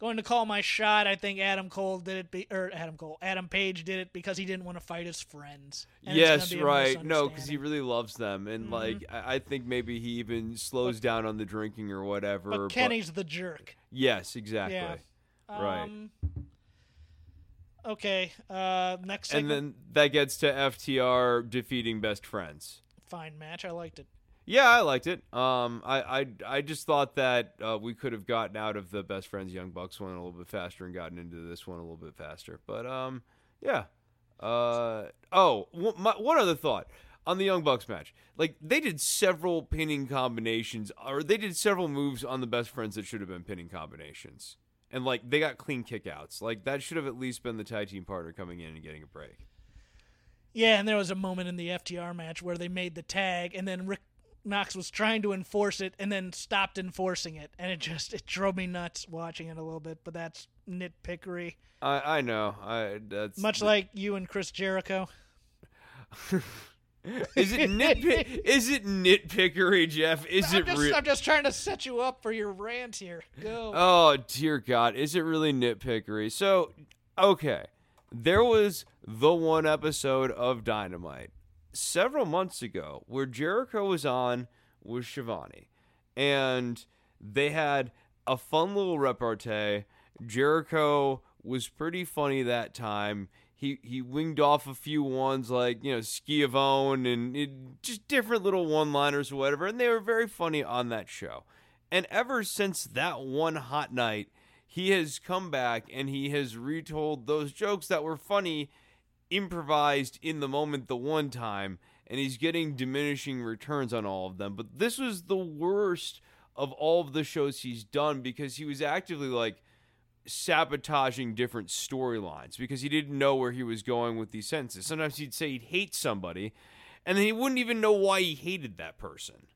Going to call my shot. I think Adam Cole did it, be, or Adam Cole, Adam Page did it because he didn't want to fight his friends. And yes, gonna be a right. No, because he really loves them, and like I, think maybe he even slows down on the drinking or whatever. But Kenny's the jerk. yes, exactly. Yeah. Right. Um, okay. Uh, next and then that gets to FTR defeating best friends. fine match. I liked it. Yeah, I liked it. Um, I I, I just thought that uh, we could have gotten out of the best friends Young Bucks one a little bit faster and gotten into this one a little bit faster. But um, yeah. Uh oh, one, my, one other thought on the Young Bucks match. Like they did several pinning combinations, or they did several moves on the best friends that should have been pinning combinations, and like they got clean kickouts. Like that should have at least been the tag team partner coming in and getting a break. Yeah, and there was a moment in the FTR match where they made the tag, and then Rick Knox was trying to enforce it, and then stopped enforcing it, and it just it drove me nuts watching it a little bit. But that's nitpickery, I I know. I that's much like you and Chris Jericho. Is it nitpick? is it nitpickery, Jeff? Is I'm it just, real? I'm just trying to set you up for your rant here. Go. Oh dear God! Is it really nitpickery? So, okay, there was the one episode of Dynamite several months ago where Jericho was on with Schiavone, and they had a fun little repartee. Jericho was pretty funny that time. He he winged off a few ones like you know Schiavone and it, just different little one-liners or whatever, and they were very funny on that show. And ever since that one hot night, he has come back and he has retold those jokes that were funny, improvised in the moment the one time, and he's getting diminishing returns on all of them. But this was the worst of all of the shows he's done because he was actively like sabotaging different storylines because he didn't know where he was going with these sentences. Sometimes he'd say he'd hate somebody, and then he wouldn't even know why he hated that person.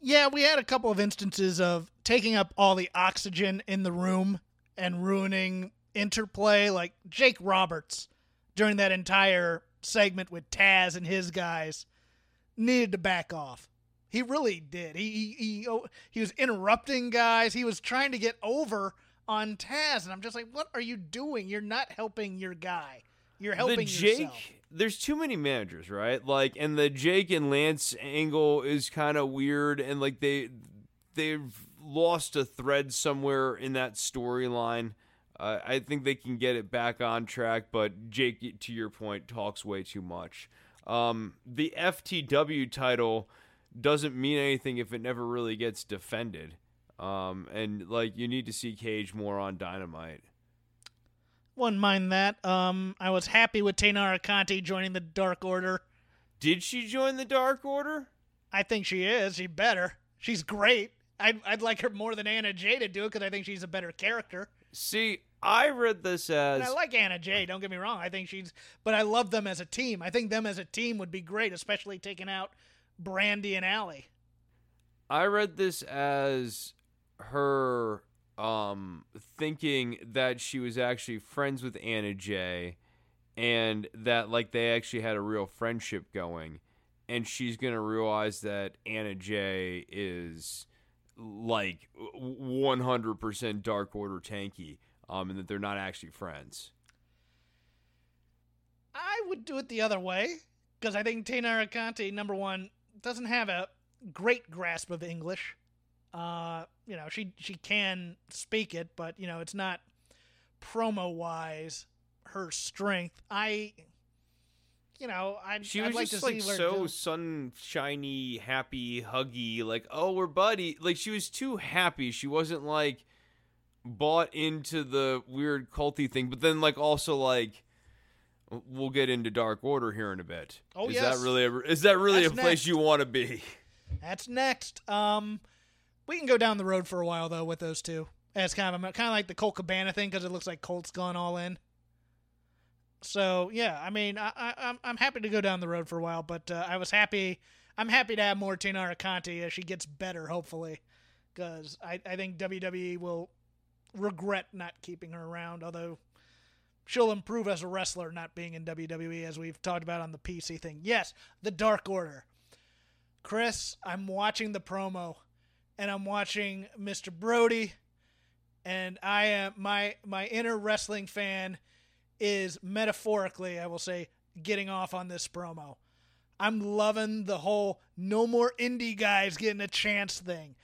Yeah, we had a couple of instances of taking up all the oxygen in the room and ruining interplay, like Jake Roberts during that entire segment with Taz and his guys needed to back off. He really did. He he he, oh, he was interrupting guys. He was trying to get over on Taz, and I'm just like, what are you doing? You're not helping your guy. You're helping the Jake, yourself. there's too many managers, right? Like, and the Jake and Lance angle is kind of weird, and like they they've lost a thread somewhere in that storyline. Uh, I think they can get it back on track, but Jake, to your point, talks way too much. Um, the FTW title doesn't mean anything if it never really gets defended. Um, and like you need to see Cage more on Dynamite. Wouldn't mind that. Um, I was happy with Taynara Conti joining the Dark Order. Did she join the Dark Order? I think she is. She better. She's great. I'd, I'd like her more than Anna Jay to do it because I think she's a better character. See, I read this as And I like Anna Jay. Don't get me wrong. I think she's, but I love them as a team. I think them as a team would be great, especially taking out Brandi and Allie. I read this as her um thinking that she was actually friends with Anna Jay and that like they actually had a real friendship going and she's going to realize that Anna Jay is like 100% dark order tanky um and that they're not actually friends. I would do it the other way because I think Taynara Conti, number one, doesn't have a great grasp of English. Uh, you know, she she can speak it, but you know, it's not promo wise her strength. I, you know, I She I'd was like just to like so Jill- sunshiny, happy, huggy, like oh we're buddy. Like she was too happy. She wasn't like bought into the weird culty thing, but then like also like we'll get into Dark Order here in a bit. Oh, is yes. that really a, is that really That's a place you want to be? That's next. Um, we can go down the road for a while though with those two. As kind of kind of like the Colt Cabana thing because it looks like Colt's gone all in. So yeah, I mean, I, I, I'm I'm happy to go down the road for a while, but uh, I was happy. I'm happy to have more Taynara Conti as she gets better, hopefully, because I I think WWE will regret not keeping her around. Although she'll improve as a wrestler, not being in WWE, as we've talked about on the PC thing. Yes, the Dark Order. Chris, I'm watching the promo, and I'm watching Mr. Brodie, and I am my my inner wrestling fan is metaphorically, I will say, getting off on this promo. I'm loving the whole no more indie guys getting a chance thing.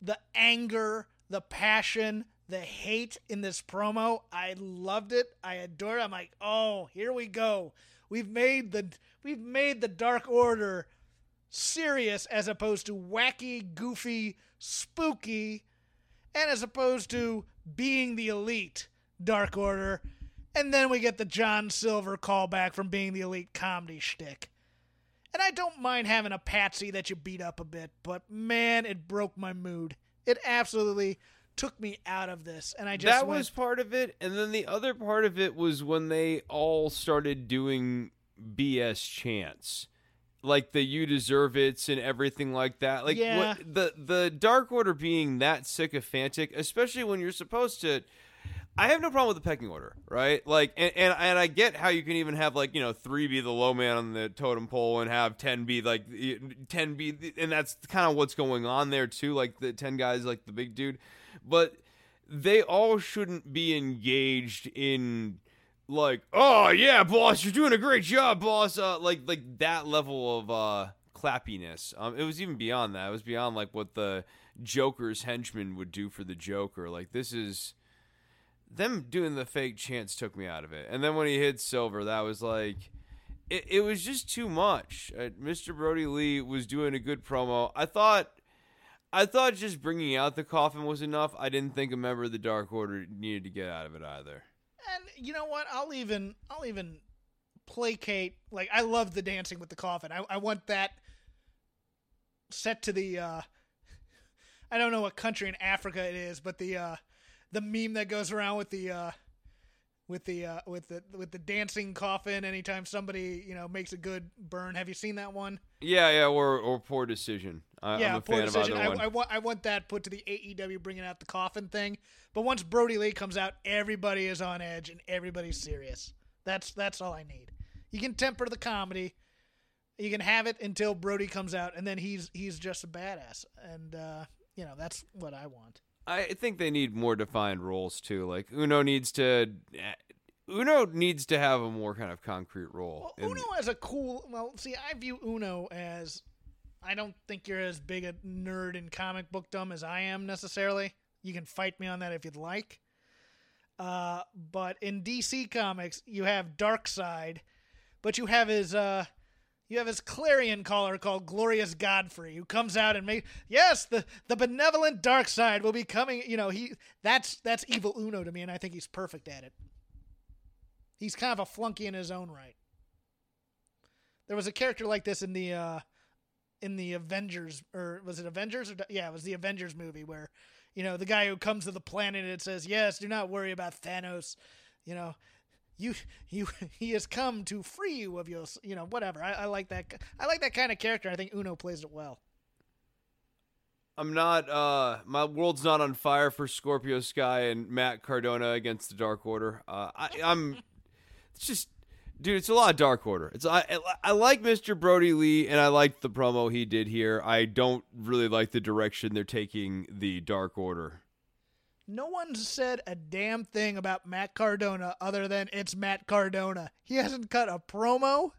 The anger, the passion, the hate in this promo, I loved it. I adored it. I'm like, oh, here we go. We've made the we've made the Dark Order serious as opposed to wacky, goofy, spooky, and as opposed to being the elite Dark Order. And then we get the John Silver callback from being the elite comedy shtick. And I don't mind having a patsy that you beat up a bit, but man, it broke my mood. It absolutely took me out of this, and I just that went, was part of it, and then the other part of it was when they all started doing BS chants, like the "You deserve it's" and everything like that. Like Yeah. what, the the Dark Order being that sycophantic, especially when you're supposed to. I have no problem with the pecking order, right? Like, and, and and I get how you can even have like you know three be the low man on the totem pole and have ten be like ten be, and that's kind of what's going on there too. Like the ten guys, like the big dude, but they all shouldn't be engaged in like, oh yeah, boss, you're doing a great job, boss. Uh, like like that level of uh clappiness. Um, it was even beyond that. It was beyond like what the Joker's henchmen would do for the Joker. Like this is them doing the fake chants took me out of it. And then when he hit silver, that was like it, it was just too much. Uh, Mr. Brodie Lee was doing a good promo. I thought I thought just bringing out the coffin was enough. I didn't think a member of the Dark Order needed to get out of it either. And you know what? I'll even I'll even placate. Like I love the dancing with the coffin. I, I want that set to the. uh I don't know what country in Africa it is, but the uh the meme that goes around with the uh with the uh with the with the dancing coffin anytime somebody you know makes a good burn. Have you seen that one? Yeah, yeah, or or poor decision. I, yeah, I'm a poor fan decision. of either one. I, I want I want that put to the AEW bringing out the coffin thing. But once Brodie Lee comes out, everybody is on edge and everybody's serious. That's that's all I need. You can temper the comedy. You can have it until Brodie comes out, and then he's he's just a badass, and uh, you know that's what I want. I think they need more defined roles too. Like Uno needs to Uno needs to have a more kind of concrete role. Well, in- Uno has a cool. Well, see, I view Uno as. I don't think you're as big a nerd in comic book dumb as I am necessarily. You can fight me on that if you'd like. Uh, but in DC Comics, you have Darkseid, but you have his uh, you have his clarion caller called Glorious Godfrey, who comes out and make yes, the the benevolent Darkseid will be coming. You know, he that's that's evil Uno to me, and I think he's perfect at it. He's kind of a flunky in his own right. There was a character like this in the uh, in the Avengers, or was it Avengers? Or yeah, it was the Avengers movie where, you know, the guy who comes to the planet and says, "Yes, do not worry about Thanos," you know. You, you, he has come to free you of your, you know, whatever. I, I like that. I like that kind of character. I think Uno plays it well. I'm not. uh My world's not on fire for Scorpio Sky and Matt Cardona against the Dark Order. Uh, I, I'm. It's just, dude. It's a lot of Dark Order. It's I. I like Mr. Brodie Lee, and I like the promo he did here. I don't really like the direction they're taking the Dark Order. No one said a damn thing about Matt Cardona other than it's Matt Cardona. He hasn't cut a promo.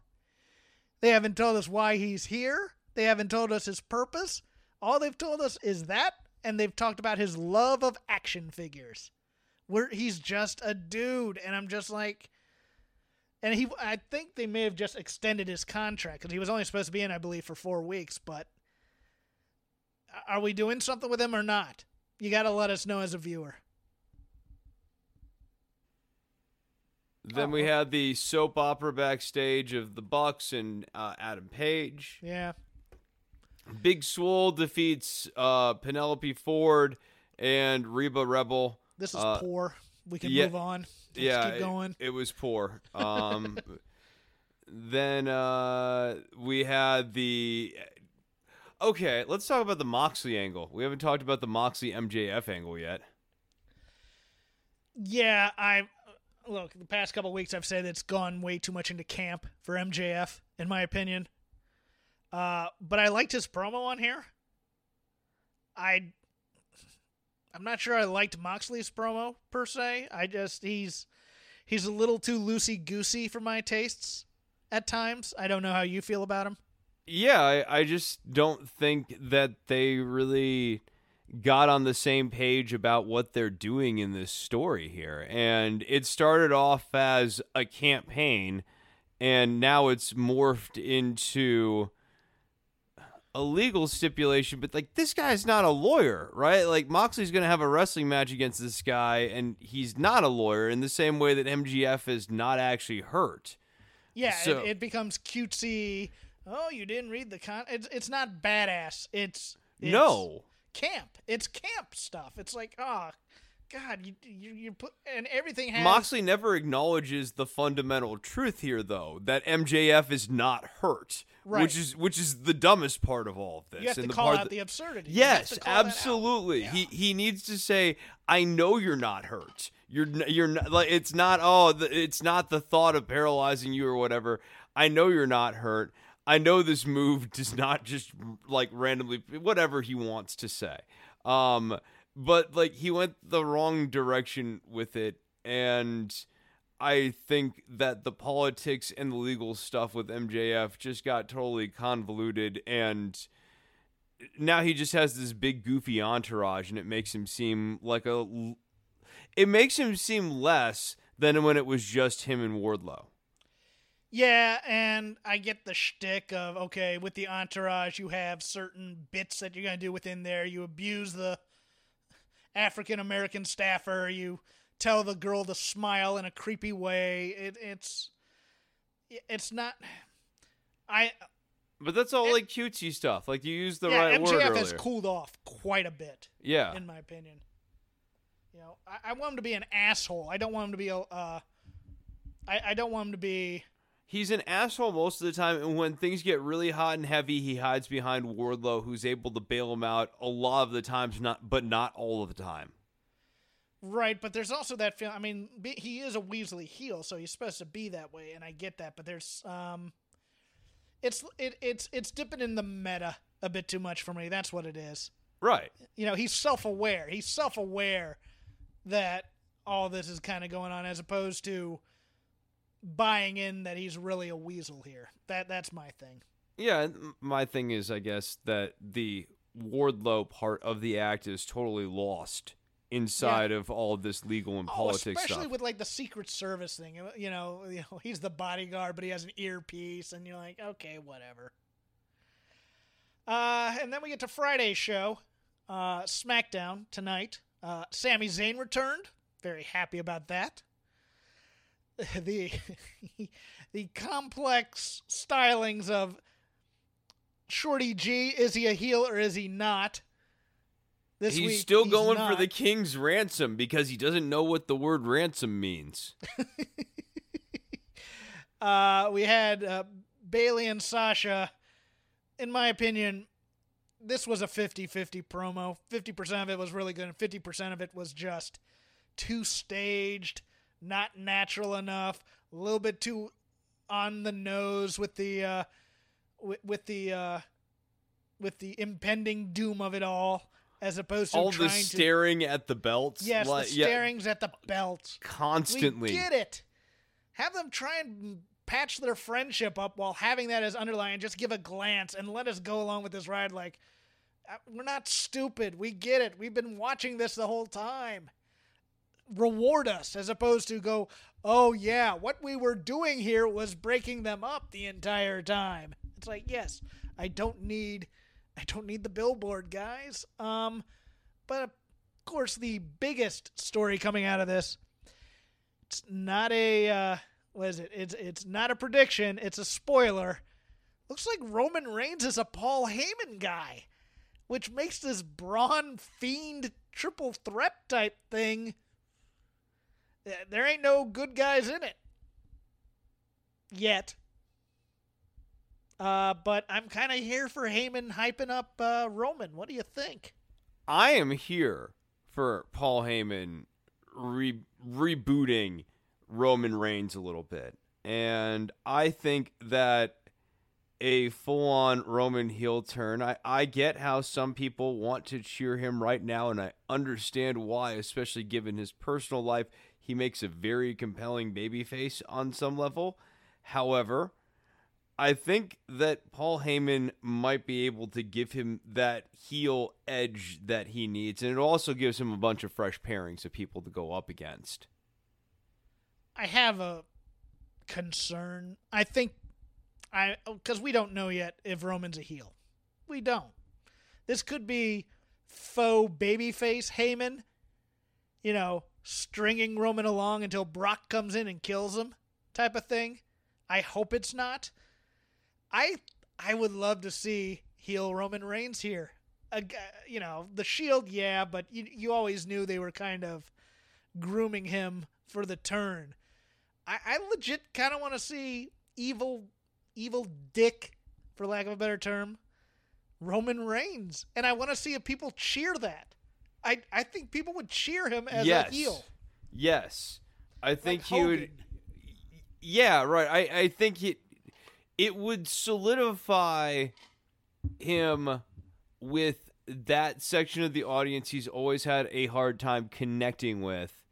They haven't told us why he's here. They haven't told us his purpose. All they've told us is that, and they've talked about his love of action figures. Where he's just a dude, and I'm just like, and he, I think they may have just extended his contract because he was only supposed to be in, I believe, for four weeks. But are we doing something with him or not? You got to let us know as a viewer. Then we had the soap opera backstage of the Bucks and uh, Adam Page. Yeah. Big Swole defeats uh, Penelope Ford and Reba Rebel. This is Uh, poor. We can yeah, move on. Let's yeah, keep it- going. It, was poor. Um, then uh, we had the. Okay, let's talk about the Moxley angle. We haven't talked about the Moxley MJF angle yet. Yeah, I look. The past couple weeks, I've said it's gone way too much into camp for MJF, in my opinion. Uh, but I liked his promo on here. I, I'm not sure I liked Moxley's promo per se. I just he's he's a little too loosey goosey for my tastes at times. I don't know how you feel about him. Yeah, I, I just don't think that they really got on the same page about what they're doing in this story here. And it started off as a campaign, and now it's morphed into a legal stipulation. But, like, this guy's not a lawyer, right? Like, Moxley's going to have a wrestling match against this guy, and he's not a lawyer in the same way that MJF is not actually hurt. Yeah, So- it, it becomes cutesy. Oh, you didn't read the con. It's it's not badass. It's, it's No. camp. It's camp stuff. It's like, oh, God, you you, you put and everything has Moxley never acknowledges the fundamental truth here, though, that MJF is not hurt, Right. which is which is the dumbest part of all of this. You have to and the call part out that- the absurdity. Yes, to call that out. absolutely. Yeah. He he needs to say, "I know you're not hurt. You're you're not like it's not oh the, it's not the thought of paralyzing you or whatever. I know you're not hurt. I know this move does not just like randomly whatever he wants to say. Um, but like he went the wrong direction with it, and I think that the politics and the legal stuff with MJF just got totally convoluted and now he just has this big goofy entourage and it makes him seem like a it makes him seem less than when it was just him and Wardlow. Yeah, and I get the shtick of okay, with the entourage, you have certain bits that you're gonna do within there. You abuse the African American staffer. You tell the girl to smile in a creepy way. It, it's it's not. I But that's all like cutesy stuff. Like you use the yeah, right MJF word has cooled off quite a bit, yeah. in my opinion. You know, I, I want him to be an asshole. I don't want him to be a. Uh, I, I don't want him to be. He's an asshole most of the time, and when things get really hot and heavy, he hides behind Wardlow, who's able to bail him out a lot of the times, not but not all of the time. Right, but there's also that feeling. I mean, he is a Weasley heel, so he's supposed to be that way, and I get that. But there's, um, it's it, it's it's dipping in the meta a bit too much for me. That's what it is. Right. You know, he's self aware. He's self aware that all this is kind of going on, as opposed to buying in that he's really a weasel here. That that's my thing. Yeah, my thing is, I guess that the Wardlow part of the act is totally lost inside of all of this legal and Oh, politics especially stuff. with like the Secret Service thing. You know, you know, he's the bodyguard, but he has an earpiece, and you're like, okay, whatever. Uh, and then we get to Friday's show, uh, SmackDown tonight. Uh, Sami Zayn returned. Very happy about that. The the complex stylings of Shorty G. Is he a heel or is he not? This he's week, still going for the king's ransom because he doesn't know what the word ransom means. Uh, we had uh, Bayley and Sasha. In my opinion, this was a 50 50 promo. 50% of it was really good, and 50% of it was just too staged, not natural enough, a little bit too on the nose with the. Uh, with, with the uh, with the impending doom of it all, as opposed to all the to staring at the belts. yes, like, the yeah, starings at the belts constantly. We get it. Have them try and patch their friendship up while having that as underlying. Just give a glance and let us go along with this ride. Like, uh, we're not stupid. We get it. We've been watching this the whole time. Reward us as opposed to go, oh, yeah, what we were doing here was breaking them up the entire time. It's like, yes, I don't need. I don't need the billboard, guys. Um, but of course, the biggest story coming out of this it's not a uh, what is it? It's it's not a prediction. It's a spoiler. Looks like Roman Reigns is a Paul Heyman guy, which makes this Braun Fiend triple threat type thing. There ain't no good guys in it yet. Uh, but I'm kind of here for Heyman hyping up uh, Roman. What do you think? I am here for Paul Heyman re- rebooting Roman Reigns a little bit. And I think that a full on Roman heel turn, I, I get how some people want to cheer him right now, and I understand why, especially given his personal life. He makes a very compelling babyface on some level. However, I think that Paul Heyman might be able to give him that heel edge that he needs, and it also gives him a bunch of fresh pairings of people to go up against. I have a concern. I think I oh, because we don't know yet if Roman's a heel. We don't. This could be faux babyface Heyman, you know, stringing Roman along until Brock comes in and kills him, type of thing. I hope it's not. I I would love to see heel Roman Reigns here. You know, the Shield, yeah, but you you always knew they were kind of grooming him for the turn. I, I legit kind of want to see evil, evil Dick, for lack of a better term, Roman Reigns, and I want to see if people cheer that. I I think people would cheer him as yes. a heel. Yes. I think Like he would. Yeah, right. I, I think it it would solidify him with that section of the audience he's always had a hard time connecting with.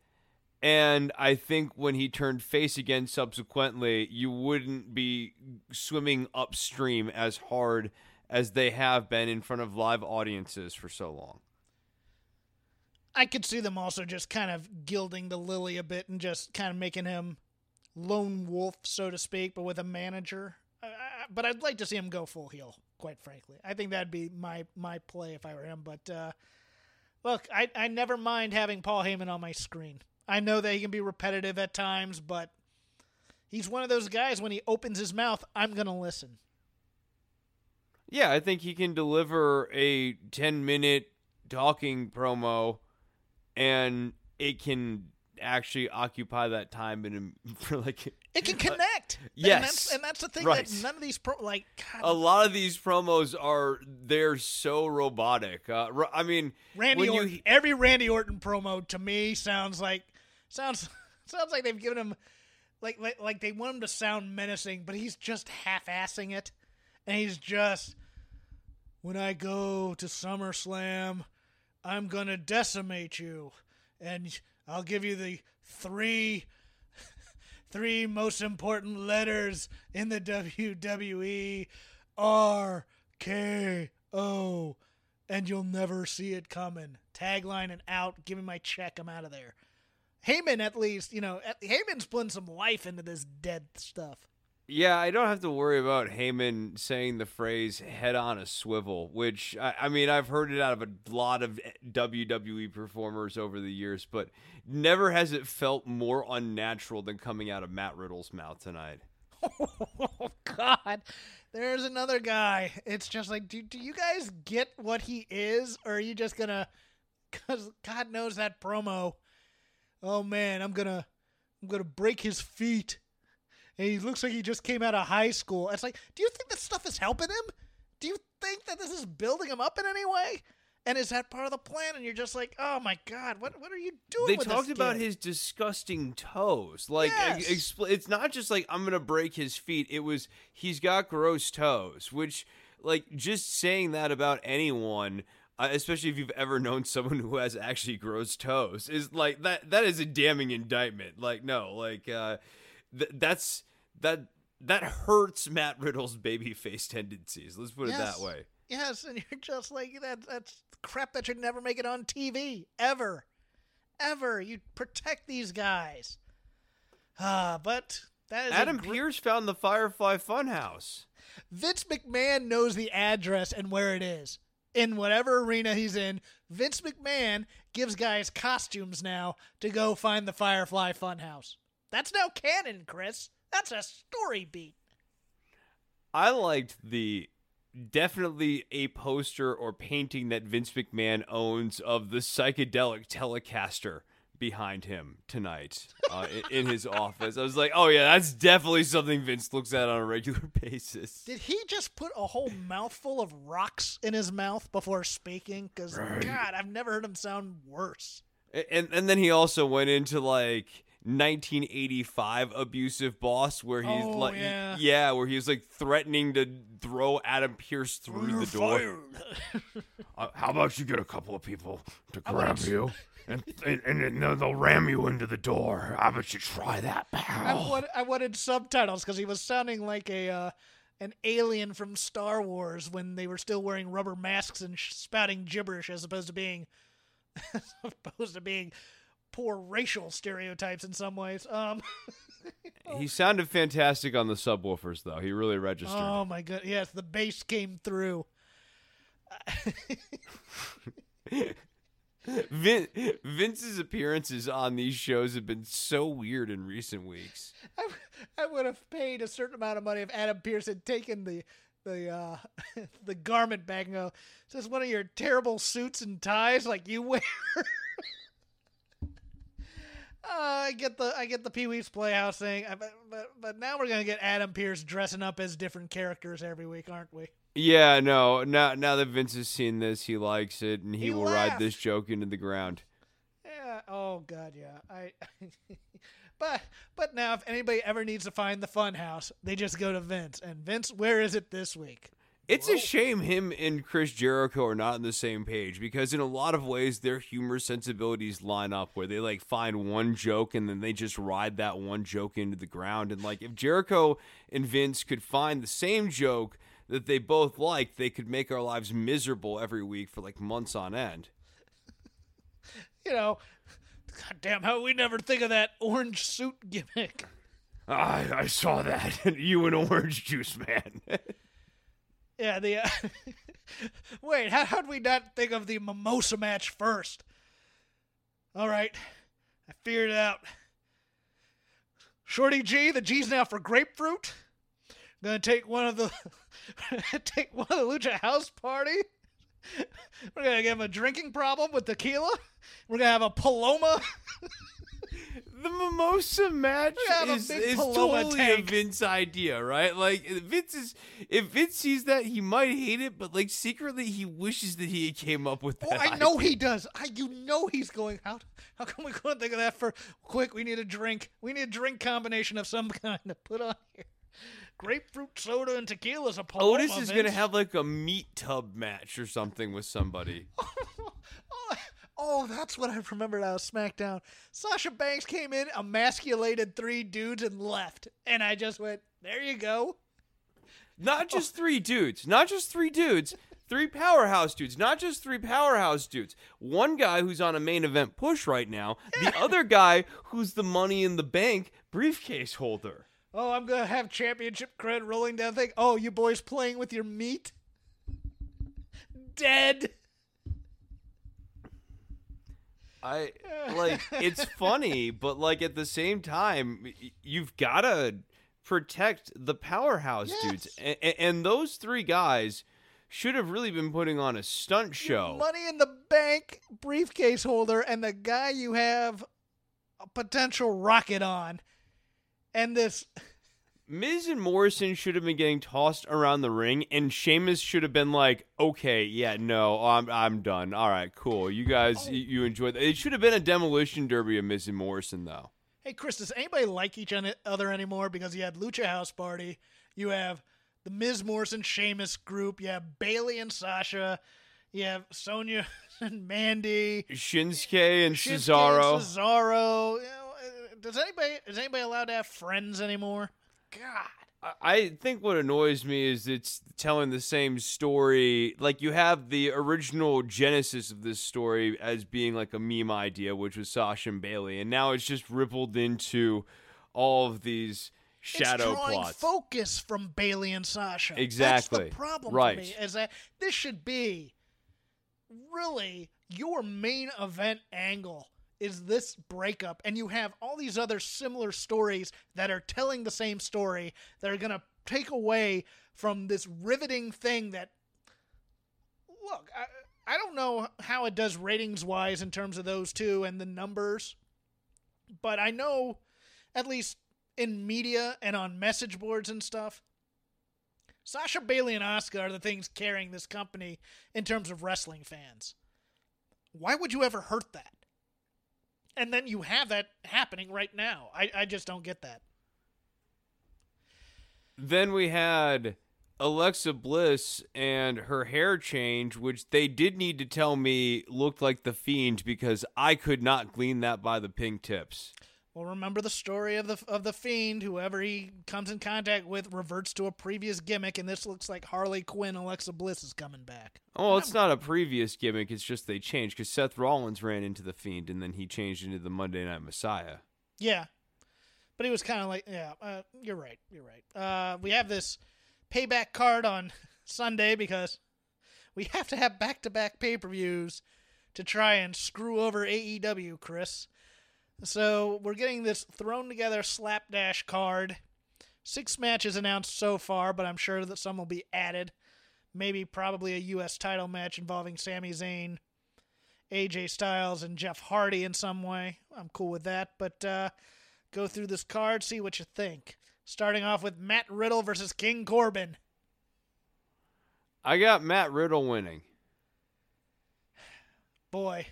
And I think when he turned face again subsequently, you wouldn't be swimming upstream as hard as they have been in front of live audiences for so long. I could see them also just kind of gilding the lily a bit and just kind of making him lone wolf, so to speak, but with a manager. Uh, but I'd like to see him go full heel, quite frankly. I think that'd be my my play if I were him. But uh, look, I I never mind having Paul Heyman on my screen. I know that he can be repetitive at times, but he's one of those guys when he opens his mouth, I'm gonna listen. Yeah, I think he can deliver a 10 minute talking promo and it can actually occupy that time in for like it can connect. yes, and that's, and that's the thing right. that none of these pro like God, a lot of these promos are they're so robotic. Uh, I mean, Randy when Orton, you every Randy Orton promo to me sounds like sounds sounds like they've given him like like like they want him to sound menacing, but he's just half-assing it, and he's just when I go to SummerSlam, I'm gonna decimate you, and I'll give you the three three most important letters in the WWE R K O and you'll never see it coming. Tagline and out. Give me my check. I'm out of there. Heyman, at least, you know, Heyman's putting some life into this dead stuff. Yeah, I don't have to worry about Heyman saying the phrase "head on a swivel," which I, I, mean I've heard it out of a lot of eh, WWE performers over the years, but never has it felt more unnatural than coming out of Matt Riddle's mouth tonight. oh God, there's another guy. It's just like, do do you guys get what he is, or are you just gonna? Because God knows that promo. Oh man, I'm gonna, I'm gonna break his feet and he looks like he just came out of high school. It's like, do you think that stuff is helping him? Do you think that this is building him up in any way? And is that part of the plan? And you're just like, oh my god, what what are you doing? They talked about his disgusting toes. Like, yes. expl- it's not just like I'm gonna break his feet. It was he's got gross toes, which like just saying that about anyone. Uh, especially if you've ever known someone who has actually gross toes is like that that is a damning indictment like no like uh th- that's that that hurts Matt Riddle's babyface tendencies. Let's put yes. it that way. Yes, and you're just like that. That's crap that should never make it on TV ever, ever. You protect these guys. Ah, but that is Adam gr- Pearce found the Firefly Funhouse. Vince McMahon knows the address and where it is in whatever arena he's in. Vince McMahon gives guys costumes now to go find the Firefly Funhouse. That's now canon, Chris. That's a story beat. I liked the definitely a poster or painting that Vince McMahon owns of the psychedelic Telecaster behind him tonight uh, in, in his office. I was like, oh yeah, that's definitely something Vince looks at on a regular basis. Did he just put a whole mouthful of rocks in his mouth before speaking? Because God, I've never heard him sound worse. And and then he also went into like 1985 abusive boss where he's Oh, like yeah. where he's like threatening to throw Adam Pearce through the door. Uh, how about you get a couple of people to grab would've- you, and and, and then they'll ram you into the door. How about you try that, I, pal? wanted, I wanted subtitles because he was sounding like a uh, an alien from Star Wars when they were still wearing rubber masks and sh- spouting gibberish, as opposed to being as opposed to being poor racial stereotypes in some ways. Um, He sounded fantastic on the subwoofers though. He really registered. oh my god, yes, the bass came through. Vin- Vince's appearances on these shows have been so weird in recent weeks. I, I would have paid a certain amount of money if Adam Pearce had taken the the uh, the garment bag and go, "Is this one of your terrible suits and ties like you wear?" Uh, I get the I get the Pee Wee's Playhouse thing, but, but but now we're gonna get Adam Pearce dressing up as different characters every week, aren't we? Yeah, no. Now now that Vince has seen this, he likes it, and he, He will ride this joke into the ground. Yeah. Oh God, yeah. I. but but now, if anybody ever needs to find the Funhouse, they just go to Vince. And Vince, where is it this week? It's a shame him and Chris Jericho are not on the same page because in a lot of ways their humor sensibilities line up where they like find one joke and then they just ride that one joke into the ground and like if Jericho and Vince could find the same joke that they both liked, they could make our lives miserable every week for like months on end. You know, goddamn how we never think of that orange suit gimmick. I, I saw that. you and orange juice, man. Yeah, the. Uh, wait, how how'd we not think of the mimosa match first? All right, I figured it out. Shorty G, the G's now for grapefruit. I'm gonna take one of the take one of the Lucha House Party. We're gonna give him a drinking problem with tequila. We're gonna have a Paloma. the mimosa match is, is totally tank. a Vince idea, right? Like Vince is if Vince sees that, he might hate it, but like secretly he wishes that he came up with Oh, that. I know idea. he does. I you know he's going. How how come we couldn't think of that for quick? We need a drink. We need a drink combination of some kind to put on here. Grapefruit soda and tequila is a Paloma. Otis is gonna have like a meat tub match or something with somebody. Oh, oh, that's what I remembered out of SmackDown. Sasha Banks came in, emasculated three dudes, and left. And I just went, there you go. Not oh. just three dudes, not just three dudes, three powerhouse dudes, not just three powerhouse dudes. One guy who's on a main event push right now, the other guy who's the money in the bank briefcase holder. Oh, I'm going to have championship cred rolling down thing. Oh, you boys playing with your meat? Dead. I like it's funny, but like at the same time, you've got to protect the powerhouse dudes, Yes. and, and those three guys should have really been putting on a stunt show. Money in the bank briefcase holder and the guy you have a potential rocket on. And this Miz and Morrison should have been getting tossed around the ring, and Sheamus should have been like, "Okay, yeah, no, I'm I'm done. All right, cool. You guys, Oh. you, you enjoyed that. It should have been a demolition derby of Miz and Morrison, though. Hey, Chris, does anybody like each other anymore? Because you had Lucha House Party, you have the Miz Morrison Sheamus group, you have Bayley and Sasha, you have Sonya and Mandy, Shinsuke and Shinsuke and Cesaro. Cesaro. You know, uh, does anybody is anybody allowed to have friends anymore? God. I- I think what annoys me is it's telling the same story. Like you have the original genesis of this story as being like a meme idea, which was Sasha and Bayley, and now it's just rippled into all of these shadow it's drawing plots. focus from Bayley and Sasha. Exactly. That's the problem Right. for me. Is that this should be really your main event angle is this breakup. And you have all these other similar stories that are telling the same story that are going to take away from this riveting thing that look I, I don't know how it does ratings wise in terms of those two and the numbers but i know at least in media and on message boards and stuff sasha bayley and Asuka are the things carrying this company in terms of wrestling fans. Why would you ever hurt that and then you have that happening right now i, I just don't get that Then we had Alexa Bliss and her hair change, which they did need to tell me looked like the fiend because I could not glean that by the pink tips. Well, remember the story of the of the fiend. Whoever he comes in contact with reverts to a previous gimmick, and this looks like Harley Quinn. Alexa Bliss is coming back. Oh, it's not a previous gimmick. It's just they changed because Seth Rollins ran into the Fiend and then he changed into the Monday Night Messiah. Yeah, but he was kind of like, yeah, uh, you're right, you're right. Uh, we have this payback card on Sunday because we have to have back to back pay per views to try and screw over AEW, Chris. So we're getting this thrown together slapdash card. Six matches announced so far, but I'm sure that some will be added. Maybe probably a U.S. title match involving Sami Zayn, AJ Styles, and Jeff Hardy in some way. I'm cool with that, but uh, go through this card, see what you think. Starting off with Matt Riddle versus King Corbin. I got Matt Riddle winning. Boy.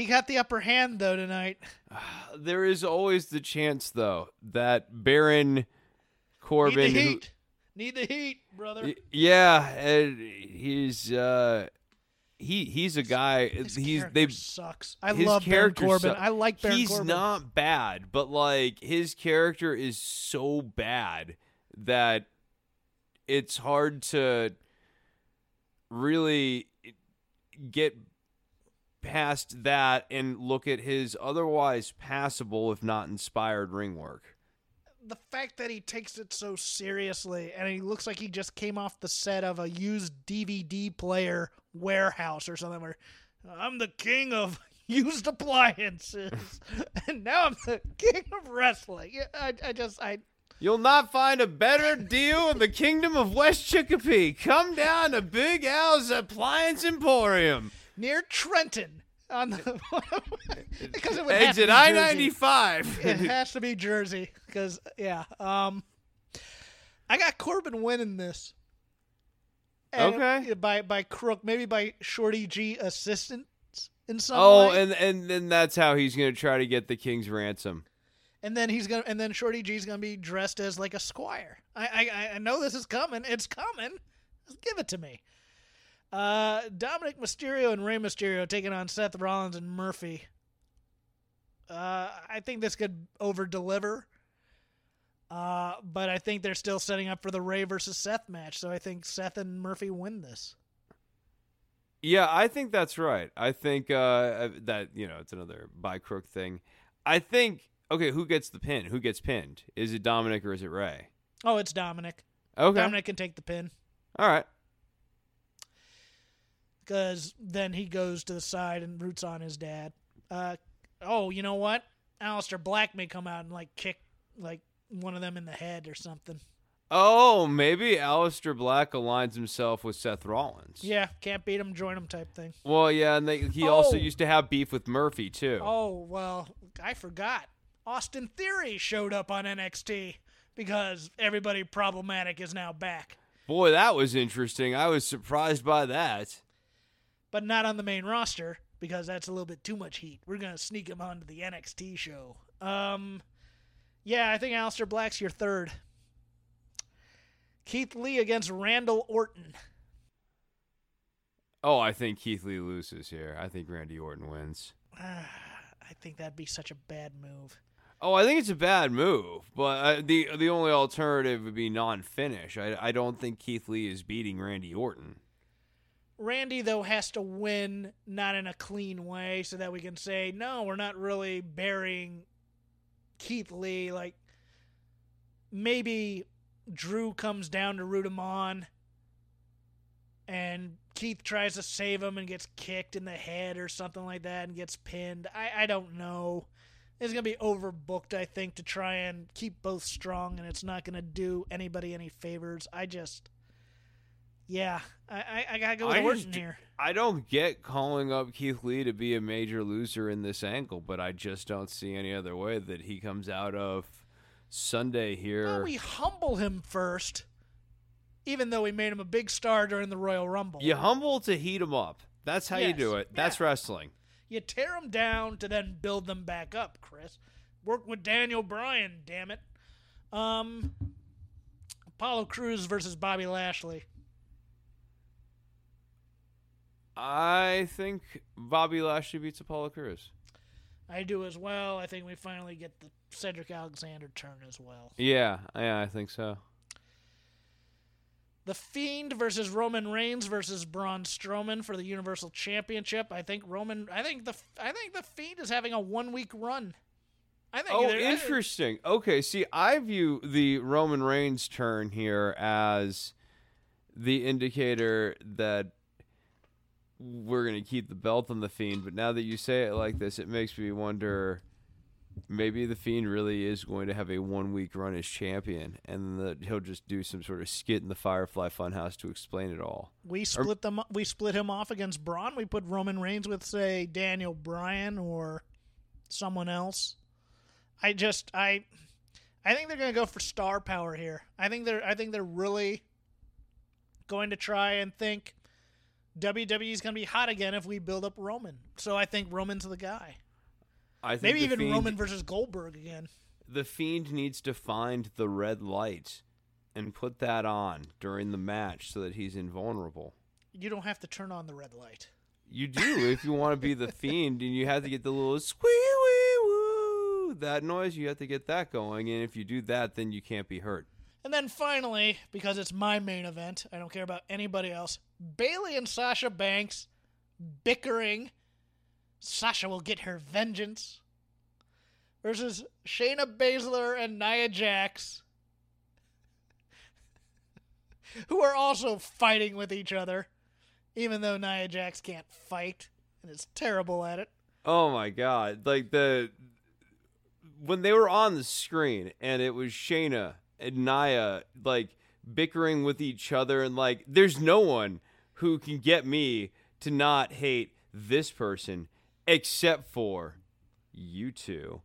He got the upper hand, though, tonight. There is always the chance, though, that Baron Corbin. Need the who- heat. Need the heat, brother. Yeah, and he's uh he he's a guy His he's they sucks. I love Baron Corbin. su- I like Baron he's Corbin. He's not bad, but like his character is so bad that it's hard to really get past that and look at his otherwise passable, if not inspired, ring work. the fact that he takes it so seriously and he looks like he just came off the set of a used DVD player warehouse or something where I'm the king of used appliances and now I'm the king of wrestling. I, I just I You'll not find a better deal in the kingdom of West Chicopee. Come down to Big Al's Appliance Emporium. Near Trenton on the because it would Exit I ninety five. It has to be Jersey because yeah. Um, I got Corbin winning this. And Okay. By by crook, maybe by Shorty G assistance in some Oh, way. and and then that's how he's gonna try to get the king's ransom. and then he's gonna and then Shorty G's gonna be dressed as like a squire. I I, I know this is coming. It's coming. Just give it to me. Uh, Dominik Mysterio and Rey Mysterio taking on Seth Rollins and Murphy. Uh, I think this could over deliver. Uh, but I think they're still setting up for the Rey versus Seth match, so I think Seth and Murphy win this. Yeah, I think that's right. I think uh, that you know it's another by crook thing. I think okay, who gets the pin? Who gets pinned? Is it Dominik or is it Rey? Oh, it's Dominik. Okay, Dominik can take the pin. all right. Because then he goes to the side and roots on his dad. Uh, oh, you know what? Aleister Black may come out and like kick like one of them in the head or something. Oh, maybe Aleister Black aligns himself with Seth Rollins. Yeah, can't beat him, join him type thing. Well, yeah, and they, he also Oh. used to have beef with Murphy too. Oh well, I forgot. Austin Theory showed up on NXT because everybody problematic is now back, Boy, that was interesting. I was surprised by that. But not on the main roster because that's a little bit too much heat. We're gonna sneak him onto the NXT show. Um, yeah, I think Aleister Black's your third. Keith Lee against Randall Orton. Oh, I think Keith Lee loses here. I think Randy Orton wins. I think that'd be such a bad move. Oh, I think it's a bad move, but uh, the the only alternative would be non-finish. I I don't think Keith Lee is beating Randy Orton. Randy though has to win not in a clean way so that we can say no, we're not really burying Keith Lee like maybe Drew comes down to root him on and Keith tries to save him and gets kicked in the head or something like that and gets pinned. I, I don't know. It's gonna be overbooked, I think, to try and keep both strong, and it's not gonna do anybody any favors. I just, yeah, I I, gotta go with I Orton here. I don't get calling up Keith Lee to be a major loser in this angle, but I just don't see any other way that he comes out of Sunday here. Well, we humble him first, even though we made him a big star during the Royal Rumble. you humble to heat him up. That's how you do it. That's yeah. wrestling. You tear them down to then build them back up, Chris. Work with Daniel Bryan, damn it. Um, Apollo Crews versus Bobby Lashley. I think Bobby Lashley beats Apollo Crews. I do as well. I think we finally get the Cedric Alexander turn as well. Yeah, yeah, I think so. The Fiend versus Roman Reigns versus Braun Strowman for the Universal Championship. I think Roman. I think the. I think the Fiend is having a one week run. I think. Oh, I- interesting. Okay, see, I view the Roman Reigns turn here as the indicator that we're going to keep the belt on the Fiend. But now that you say it like this, it makes me wonder maybe the Fiend really is going to have a one week run as champion and that he'll just do some sort of skit in the Firefly Funhouse to explain it all. We split them. We split him off against Braun. We put Roman Reigns with say Daniel Bryan or someone else. I just I I think they're going to go for star power here. I think they're I think they're really going to try and think WWE's going to be hot again if we build up Roman. So I think Roman's the guy. I think Maybe even Fiend- Roman versus Goldberg again. the fiend needs to find the red light and put that on during the match so that he's invulnerable. You don't have to turn on the red light. You do if you want to be the fiend, and you have to get the little squee wee woo that noise. You have to get that going, and if you do that, then you can't be hurt. And then finally, because it's my main event, I don't care about anybody else. Bayley and Sasha Banks bickering Sasha will get her vengeance. Versus Shayna Baszler and Nia Jax, who are also fighting with each other, even though Nia Jax can't fight and is terrible at it. Oh my god! Like the when they were on the screen and it was Shayna and Nia like bickering with each other and like there's no one who can get me to not hate this person except for you two.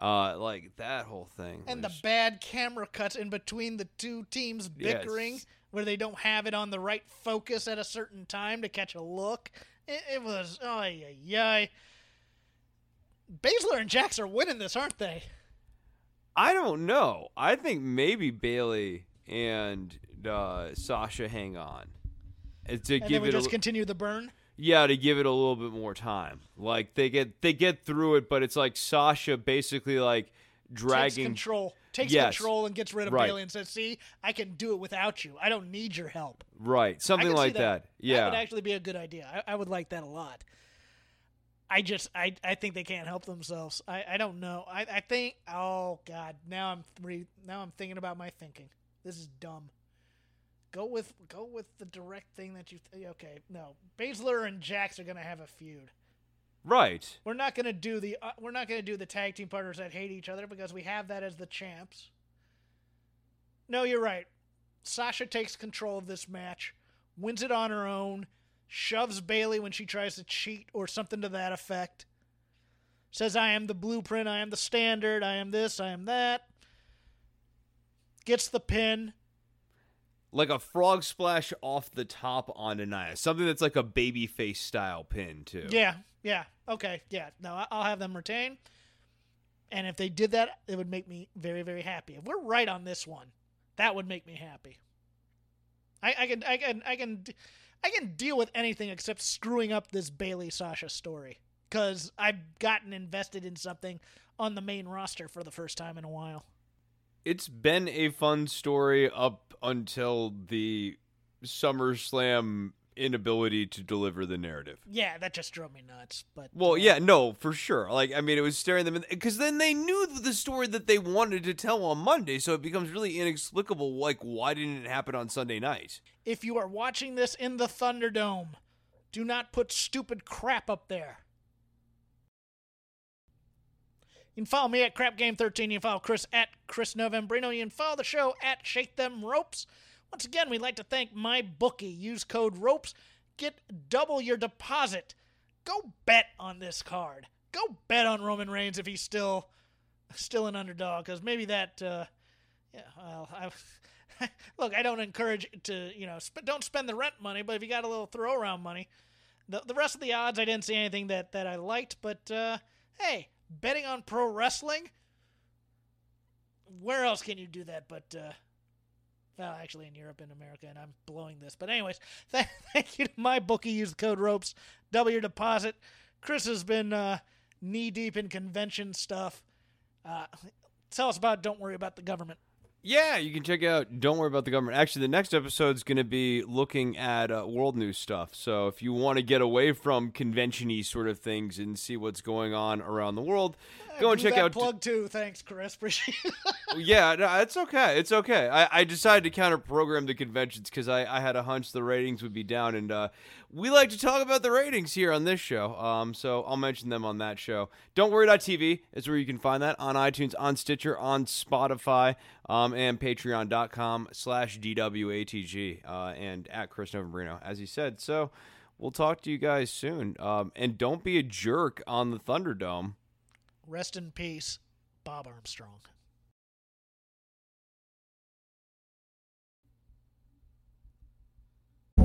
Uh, like that whole thing. And the bad camera cuts in between the two teams bickering, Yes. where they don't have it on the right focus at a certain time to catch a look. It, it was, oh, yeah, yeah. Baszler and Jax are winning this, aren't they? I don't know. I think maybe Bayley and uh, Sasha hang on. And to And give then we it a just li- continue the burn. yeah, to give it a little bit more time. Like they get they get through it, but it's like Sasha basically like Takes dragging control. Takes Yes. control and gets rid of Right. Bayley and says, see, I can do it without you. I don't need your help. right something like that. Yeah, That would actually be a good idea. I, I would like that a lot. I just I, I think they can't help themselves. I, I don't know. I, I think oh god now I'm re, now I'm thinking about my thinking. This is dumb. Go with go with the direct thing that you th- okay no Baszler and Jax are gonna have a feud. right. We're not gonna do the uh, we're not gonna do the tag team partners that hate each other because we have that as the champs. No, you're right. Sasha takes control of this match, wins it on her own, shoves Bayley when she tries to cheat or something to that effect. Says I am the blueprint, I am the standard, I am this, I am that. Gets the pin. Like a frog splash off the top on Anaya, something that's like a baby face style pin too. Yeah, yeah, okay, yeah. No, I'll have them retain. And if they did that, it would make me very, very happy. If we're right on this one, that would make me happy. I, I can, I can, I can, I can deal with anything except screwing up this Bayley Sasha story because I've gotten invested in something on the main roster for the first time in a while. it's been a fun story up until the SummerSlam inability to deliver the narrative. Yeah, that just drove me nuts. But Well, uh, yeah, no, for sure. Like, I mean, it was staring them in because then they knew the story that they wanted to tell on Monday, so it becomes really inexplicable. Like, why didn't it happen on Sunday night? if you are watching this in the Thunderdome, do not put stupid crap up there. You can follow me at Crap Game 13. You can follow Chris at Chris Novembrino. You can follow the show at Shake Them Ropes. Once again, we'd like to thank my bookie. Use code ROPES. Get double your deposit. Go bet on this card. Go bet on Roman Reigns if he's still still an underdog, because maybe that. Uh, yeah, well, I look. I don't encourage to you know sp- don't spend the rent money, but if you got a little throw around money, the the rest of the odds I didn't see anything that that I liked. But uh, hey, betting on pro wrestling. Where else can you do that? But uh, well, actually in Europe and America, and I'm blowing this. But anyways, th- thank you to my bookie. Use the code ropes. Double your deposit. Chris has been uh, knee deep in convention stuff. Uh, tell us about. Don't worry about the government. Yeah, you can check out Don't Worry About the Government. Actually, the next episode is going to be looking at uh, world news stuff. So if you want to get away from convention y sort of things and see what's going on around the world, go and check out. plug too. Thanks, Chris. Appreciate it. yeah, no, it's okay. It's okay. I, I decided to counter program the conventions because I, I had a hunch the ratings would be down, and uh, we like to talk about the ratings here on this show. Um, so I'll mention them on that show. Don't worry. TV is where you can find that on iTunes, on Stitcher, on Spotify, um, and patreon.com slash DWATG, uh, and at Chris Novembrino, as he said. So we'll talk to you guys soon. Um, and don't be a jerk on the Thunderdome. Rest in peace, Bob Armstrong.